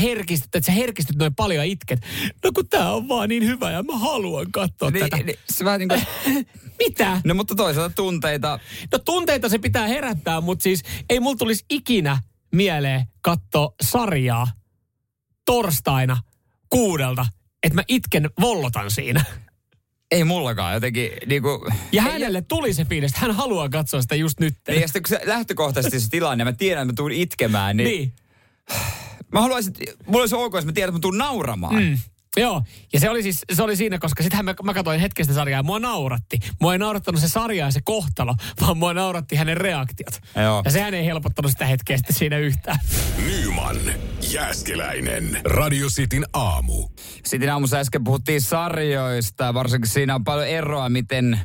herkistyt, että sä herkistyt noin paljon itket. No kun tää on vaan niin hyvä ja mä haluan katsoa Niin, tätä. niin, se vähän niin kuin, Mitä? no mutta toisaalta tunteita, No tunteita se pitää herättää, mutta siis ei mulla tulisi ikinä mieleen katsoa sarjaa torstaina kuudelta, että mä itken vollotan siinä. ei mullakaan jotenkin niin kuin, Ja hänelle tuli se fiilis, että hän haluaa katsoa sitä just nyt. Niin, ja sitten kun se lähtökohtaisesti se tilanne, mä tiedän, että mä tuun itkemään, niin, Niin. mä haluaisin, mulla olisi ok, jos mä tiedän, että mä tuun nauramaan. Mm. Joo, ja se oli siis se oli siinä, koska sittenhän mä, mä katsoin hetkestä sarjaa ja mua nauratti. Mua ei naurattanut se sarja ja se kohtalo, vaan mua nauratti hänen reaktiot. Joo. Ja sehän ei helpottanut sitä hetkeä sitten siinä yhtään. Nyman, Jääskeläinen. Radio Cityn aamu. Sitten aamussa äsken puhuttiin sarjoista, varsinkin siinä on paljon eroa, miten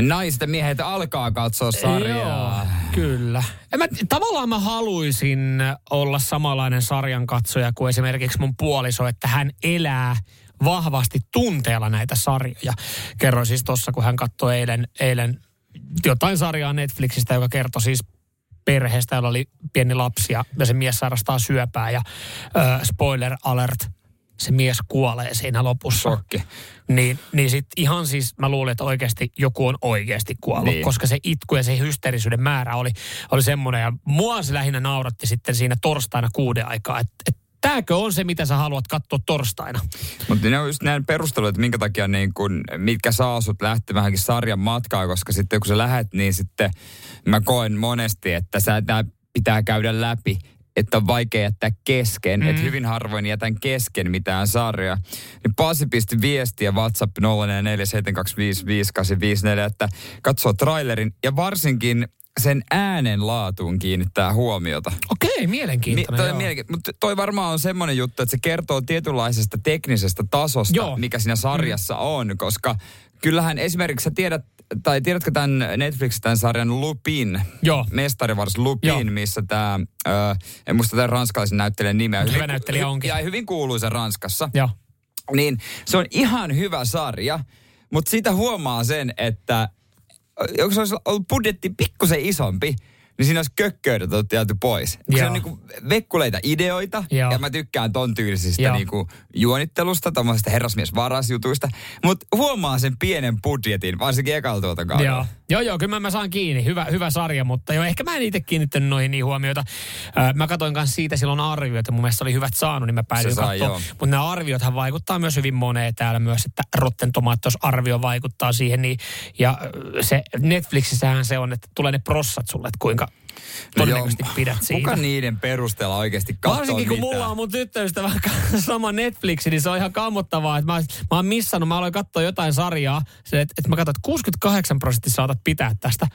naiset ja miehet alkaa katsoa sarjaa. Joo, kyllä. En Mä, tavallaan mä haluaisin olla samanlainen sarjan katsoja kuin esimerkiksi mun puoliso, että hän elää vahvasti tunteella näitä sarjoja. Kerroin siis tuossa, kun hän katsoi eilen, eilen jotain sarjaa Netflixistä, joka kertoi siis perheestä, jolla oli pieni lapsi ja, se mies sairastaa syöpää ja äh, spoiler alert, se mies kuolee siinä lopussa. Shokki. Niin, niin sit ihan siis mä luulin, että oikeasti joku on oikeasti kuollut, Niin. koska se itku ja se hysteerisyyden määrä oli, oli semmoinen. Ja mua se lähinnä nauratti sitten siinä torstaina kuuden aikaa, että et, tääkö on se, mitä sä haluat katsoa torstaina. Mutta ne on just näin perustelut, että minkä takia niin kun, mitkä saa sut lähtemäänkin sarjan matkaa, koska sitten kun sä lähet, niin sitten mä koen monesti, että sä tää pitää käydä läpi että on vaikea jättää kesken, mm. että hyvin harvoin jätän kesken mitään sarjaa. Niin Pasi pisti viestiä WhatsApp 0447255854, että katsoo trailerin ja varsinkin sen äänen laatuun kiinnittää huomiota. Okei, mielenkiintoinen. toi, joo. mielenki- mutta toi varmaan on semmoinen juttu, että se kertoo tietynlaisesta teknisestä tasosta, Joo. mikä siinä sarjassa on, koska kyllähän esimerkiksi sä tiedät, tai tiedätkö tämän Netflix tämän sarjan Lupin? Joo. Mestarivars Lupin, Joo. missä tämä, en muista tämän ranskalaisen näyttelijän nimeä. Hyvä näyttelijä onkin. Ja hyvin kuuluisa Ranskassa. Joo. Niin se on ihan hyvä sarja, mutta siitä huomaa sen, että jos olisi ollut budjetti pikkusen isompi, niin siinä olisi kökköydet otettu jääty pois. Se on niinku vekkuleita ideoita, Joo. ja mä tykkään ton tyylisistä Joo. niinku juonittelusta, tommosista herrasmiesvarasjutuista. Mutta huomaa sen pienen budjetin, varsinkin ekalla tuota kaudella. Joo. joo, joo, kyllä mä, mä saan kiinni. Hyvä, hyvä sarja, mutta joo, ehkä mä en itse kiinnittänyt noihin niin huomiota. Ö, mä katsoin kanssa siitä silloin arvioita, mun mielestä oli hyvät saanut, niin mä katsoa. joo. Mutta nämä arviothan vaikuttaa myös hyvin moneen täällä myös, että Rotten Tomatoes arvio vaikuttaa siihen. Niin, ja se Netflixissähän se on, että tulee ne prossat sulle, että kuinka todennäköisesti pidät siitä. Kuka niiden perusteella oikeasti katsoo Varsinkin kun mitään? mulla on mun tyttöystävä sama Netflix, niin se on ihan kammottavaa. Että mä, mä oon missannut, mä aloin katsoa jotain sarjaa, se, että, että mä katsoin, että 68 prosenttia saatat pitää tästä.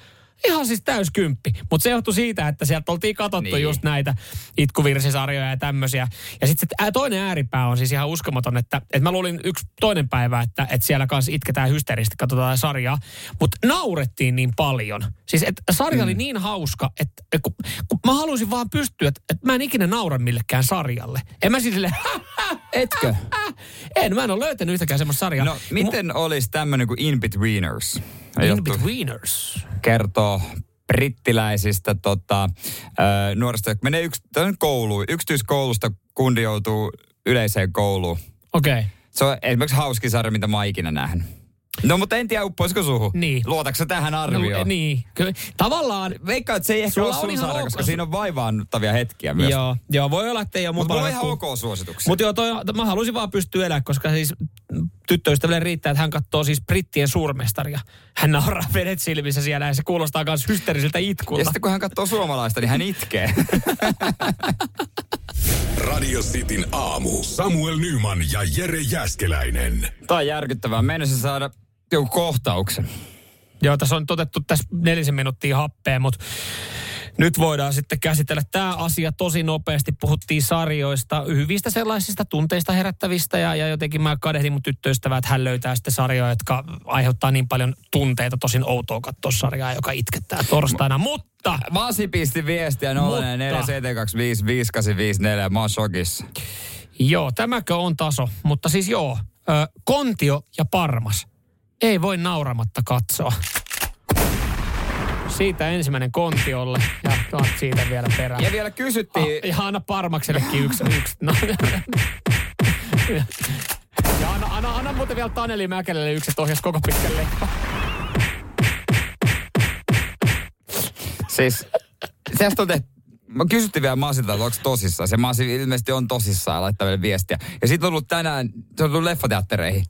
Ihan siis täyskymppi. Mutta se johtui siitä, että sieltä oltiin katsottu Niin. just näitä itkuvirsisarjoja ja tämmöisiä. Ja sitten ää, toinen ääripää on siis ihan uskomaton, että, että mä luulin yksi toinen päivä, että, että siellä kanssa itketään hysteerisesti, katsotaan sarjaa. Mutta naurettiin niin paljon. Siis että sarja oli niin hauska, että, kun, kun mä halusin vaan pystyä, että, että mä en ikinä naura millekään sarjalle. En mä siis silleen, Etkö? en, mä en ole löytänyt yhtäkään semmoista sarjaa. No, miten olisi tämmöinen kuin In-Betweeners? In-Betweeners. Kertoo brittiläisistä tota, äh, nuorista, jotka menee yks, kouluun. Yksityiskoulusta kundi joutuu yleiseen kouluun. Okei. Okay. Se on esimerkiksi hauskin sarja, mitä mä oon ikinä nähnyt. No mutta en tiedä, uppoisiko suhu. Niin. Luotatko tähän arvioon? No, niin. Kyllä, tavallaan... Veikkaan, että se ei ehkä ole sun sarja, ok- koska siinä on vaivaannuttavia hetkiä myös. Joo, joo, voi olla, että ei ole mun Mutta mulla on ihan ok suosituksia. Mutta joo, toi, mä halusin vaan pystyä elämään, koska siis tyttöystävälle riittää, että hän katsoo siis brittien suurmestaria. Hän nauraa vedet silmissä siellä ja se kuulostaa myös hysteeriseltä Ja itkulta. sitten kun hän katsoo suomalaista, niin hän itkee. Radio Cityn aamu. Samuel Nyman ja Jere Jäskeläinen. Tämä on järkyttävää. Mennessä saada joku kohtauksen. Joo, tässä on otettu tässä nelisen minuuttia happea, mutta nyt voidaan sitten käsitellä tämä asia tosi nopeasti. Puhuttiin sarjoista, hyvistä sellaisista tunteista herättävistä ja, ja jotenkin mä kadehdin mun tyttöystävää, että hän löytää sitten sarjoja, jotka aiheuttaa niin paljon tunteita. Tosin outoa katsoa sarjaa, joka itkettää torstaina, mutta... Masi pisti viestiä 0447255854 ja mä oon shokissa. Joo, tämäkö on taso, mutta siis joo, ö, Kontio ja Parmas. Ei voi nauramatta katsoa. Siitä ensimmäinen Kontiolle ja taas siitä vielä perään. Ja vielä kysyttiin... Ah, ja anna Parmaksellekin yksi. yksi. No. ja anna, anna, anna muuten vielä Taneli Mäkelälle yksi, että koko pitkän. Siis, tästä on tehty... Mä kysyttiin vielä Masilta, että onko tosissaan. Se Masi ilmeisesti on tosissaan laittaa vielä viestiä. Ja sitten on ollut tänään, se on tullut leffateattereihin.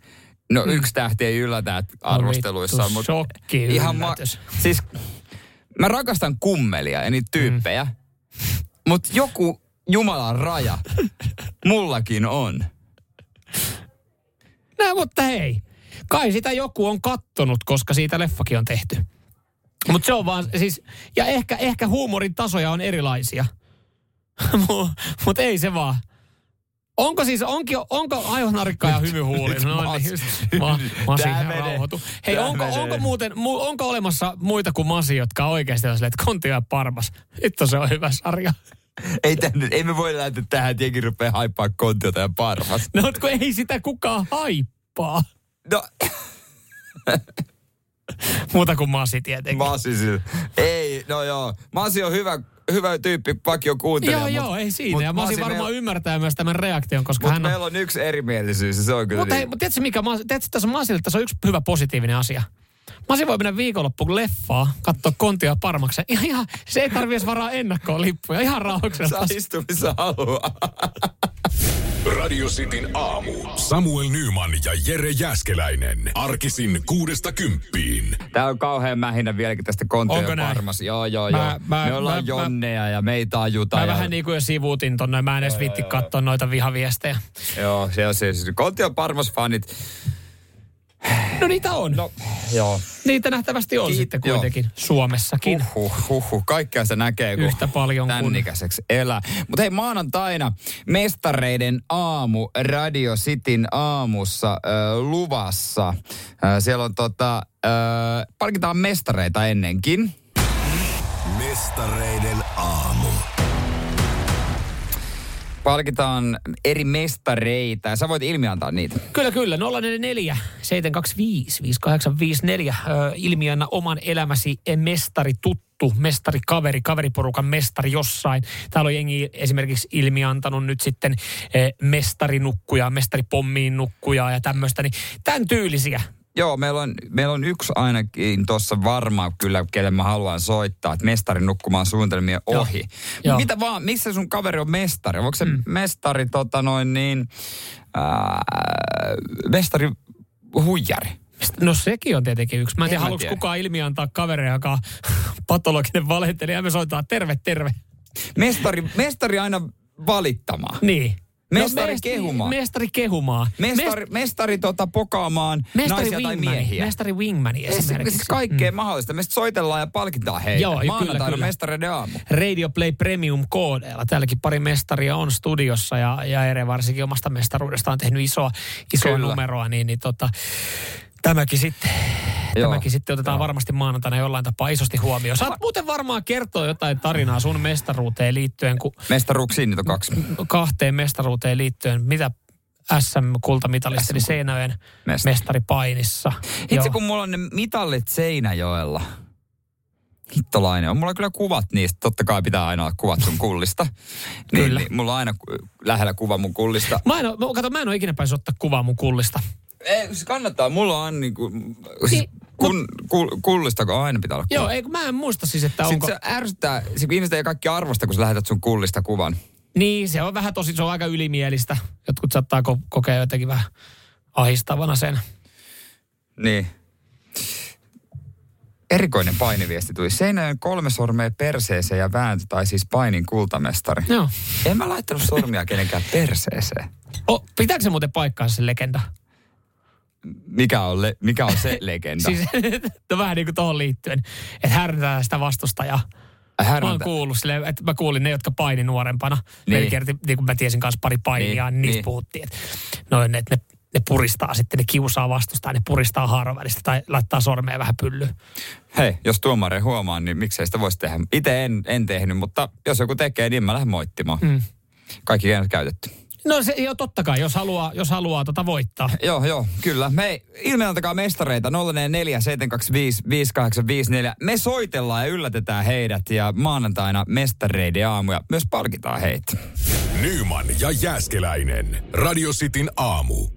No Mm. yksi tähti ei yllätä arvosteluissa. vittu, shokki yllätys. siis mä rakastan kummelia ja niitä tyyppejä. Mm. Mutta joku Jumalan raja mullakin on. No, mutta hei, kai sitä joku on kattonut, koska siitä leffakin on tehty. Mutta se on vaan siis, ja ehkä, ehkä huumorin tasoja on erilaisia. Mutta ei se vaan. Onko siis, onko, onko aihonarikka ja hymy huuli? No niin. Ma, masi, Tää menee. rauhoitu. Hei, Tää onko, menee. onko muuten, mu, onko olemassa muita kuin Masi, jotka oikeasti on silleen, että Kontio ja Parmas. Vittu se on hyvä sarja. ei, tänne, ei me voi lähteä tähän, että jengi rupeaa haippaa kontiota ja parmas. No, kun ei sitä kukaan haippaa. No, Muuta kuin Masi tietenkin. Masi sillä. Ei, no joo. Masi on hyvä, hyvä tyyppi, vakio kuuntelija. Joo, mut- joo, ei siinä. mut ja Masi varmaan meillä- ymmärtää myös tämän reaktion, koska Mutta hän on... meillä on yksi erimielisyys se on kyllä Mutta niin. tiedätkö mikä, tiedätkö tässä Masille, tässä on yksi hyvä positiivinen asia. Masi voi mennä viikonloppuun leffaa, katsoa kontia parmaksen. Ihan, ihan, se ei tarvitse varaa ennakkoon lippuja. Ihan rauhaksella. Saa istua missä haluaa. Radio Cityn aamu. Samuel Nyman ja Jere Jäskeläinen. Arkisin kuudesta kymppiin. Tää on kauhean mähinä vieläkin tästä näin? parmas. Joo, joo, Mä- joo. mä- me ollaan mä- jonneja ja meitä tajutaan. Mä ja... vähän niin kuin jo sivuutin tonne. Mä en edes viitti katsoa noita vihaviestejä. Joo, se on siis. Kontio parmas fanit. No niitä on. No, joo. Niitä nähtävästi on Kiit- sitten joo. kuitenkin Suomessakin. Huhhuh, huhhuh. Kaikkea se näkee, kun Yhtä paljon tän kuin- ikäiseksi elää. Mutta hei, maanantaina mestareiden aamu Radio Cityn aamussa äh, luvassa. Äh, siellä on tota, äh, palkitaan mestareita ennenkin. Mestareiden Palkitaan eri mestareita sä voit ilmiantaa niitä. Kyllä, kyllä. 044 725 5854. Ö, ilmiönä oman elämäsi mestari tuttu, mestari kaveri, kaveriporukan mestari jossain. Täällä on jengi esimerkiksi ilmiantanut nyt sitten eh, mestarinukkuja, mestaripommiin nukkuja ja tämmöistä. Niin tämän tyylisiä. Joo, meillä on, meillä on yksi ainakin tuossa varma kyllä, kelle mä haluan soittaa, että mestarin nukkumaan suunnitelmien ohi. Joo. Mitä vaan, missä sun kaveri on mestari? Onko se mm. mestari tota noin niin, ää, mestari huijari? No sekin on tietenkin yksi. Mä en tiedä, haluatko kukaan ilmiantaa kaveria, joka on patologinen valehtelija. Ja me soitetaan terve, terve. Mestari, mestari aina valittamaan. Niin. Mestari mest- kehumaan. Mestari kehumaan. Mestari, mestari tota, pokaamaan Mestari naisia tai Wingmani. miehiä. Mestari Wingmani Esimerkiksi esimerkiksi. siis kaikkea mm. mahdollista. Me soitellaan ja palkitaan heitä. Joo, kyllä, Maanantaina kyllä. mestareiden aamu. Radio Play Premium koodeilla. Täälläkin pari mestaria on studiossa ja, ja Ere varsinkin omasta mestaruudestaan on tehnyt isoa, isoa Kyllä. numeroa, niin, niin tota, tämäkin sitten, Joo. tämäkin sitten otetaan Joo. varmasti maanantaina jollain tapaa isosti huomioon. Saat muuten varmaan kertoa jotain tarinaa sun mestaruuteen liittyen, kun Mestaruuksiin niitä on kaksi. kahteen mestaruuteen liittyen. Mitä SM-kultamitalista, eli Seinäjoen Mestari. mestaripainissa. Itse Joo. kun mulla on ne mitallit Seinäjoella. Hittolainen. On mulla kyllä kuvat niistä. Totta kai pitää aina olla kuvat sun kullista. niin, Kyllä. Niin, mulla on aina lähellä kuva mun kullista. Mä en, oo, mä- kato, mä en ole ikinä päässyt ottaa kuvaa mun kullista. Ei, se kannattaa. Mulla on niinku, siis Niin, kun, kul, kullista, kun aina pitää olla kuva. Joo, ei, kun mä en muista siis, että onko... Sitten se ärsyttää, se kun ihmiset ei kaikki arvosta, kun sä lähetät sun kullista kuvan. Niin, se on vähän tosi, se on aika ylimielistä. Jotkut saattaa ko- kokea jotenkin vähän ahistavana sen. Niin. Erikoinen painiviesti tuli. Seinäjön kolme sormea perseeseen ja vääntö, tai siis painin kultamestari. Joo. En mä laittanut sormia kenenkään perseeseen. O, pitääkö se muuten paikkaansa se legenda? Mikä on, le, mikä on se legenda? Siis no vähän niin kuin tuohon liittyen, että härnätään sitä vastustajaa. Mä oon Härnätä. kuullut silleen, että mä kuulin ne, jotka paini nuorempana. Niin. Niin. Kerti, niin kuin mä tiesin kanssa pari painia, Niin, niin, niistä niin. puhuttiin. Että noin, että ne, ne puristaa sitten, ne kiusaa vastustaa, ne puristaa haaron välistä tai laittaa sormea vähän pyllyyn. Hei, jos tuomari huomaa, niin miksei sitä voisi tehdä. Itse en, en tehnyt, mutta jos joku tekee, niin mä lähden moittimaan. Mm. Kaikki käytetty. No se joo, totta kai, jos haluaa, jos haluaa tota voittaa. Joo, joo, kyllä. Me ilmeantakaa mestareita 044 725 5854. Me soitellaan ja yllätetään heidät ja maanantaina mestareiden aamu ja myös palkitaan heitä. Nyman ja Jääskeläinen. Radio Cityn aamu.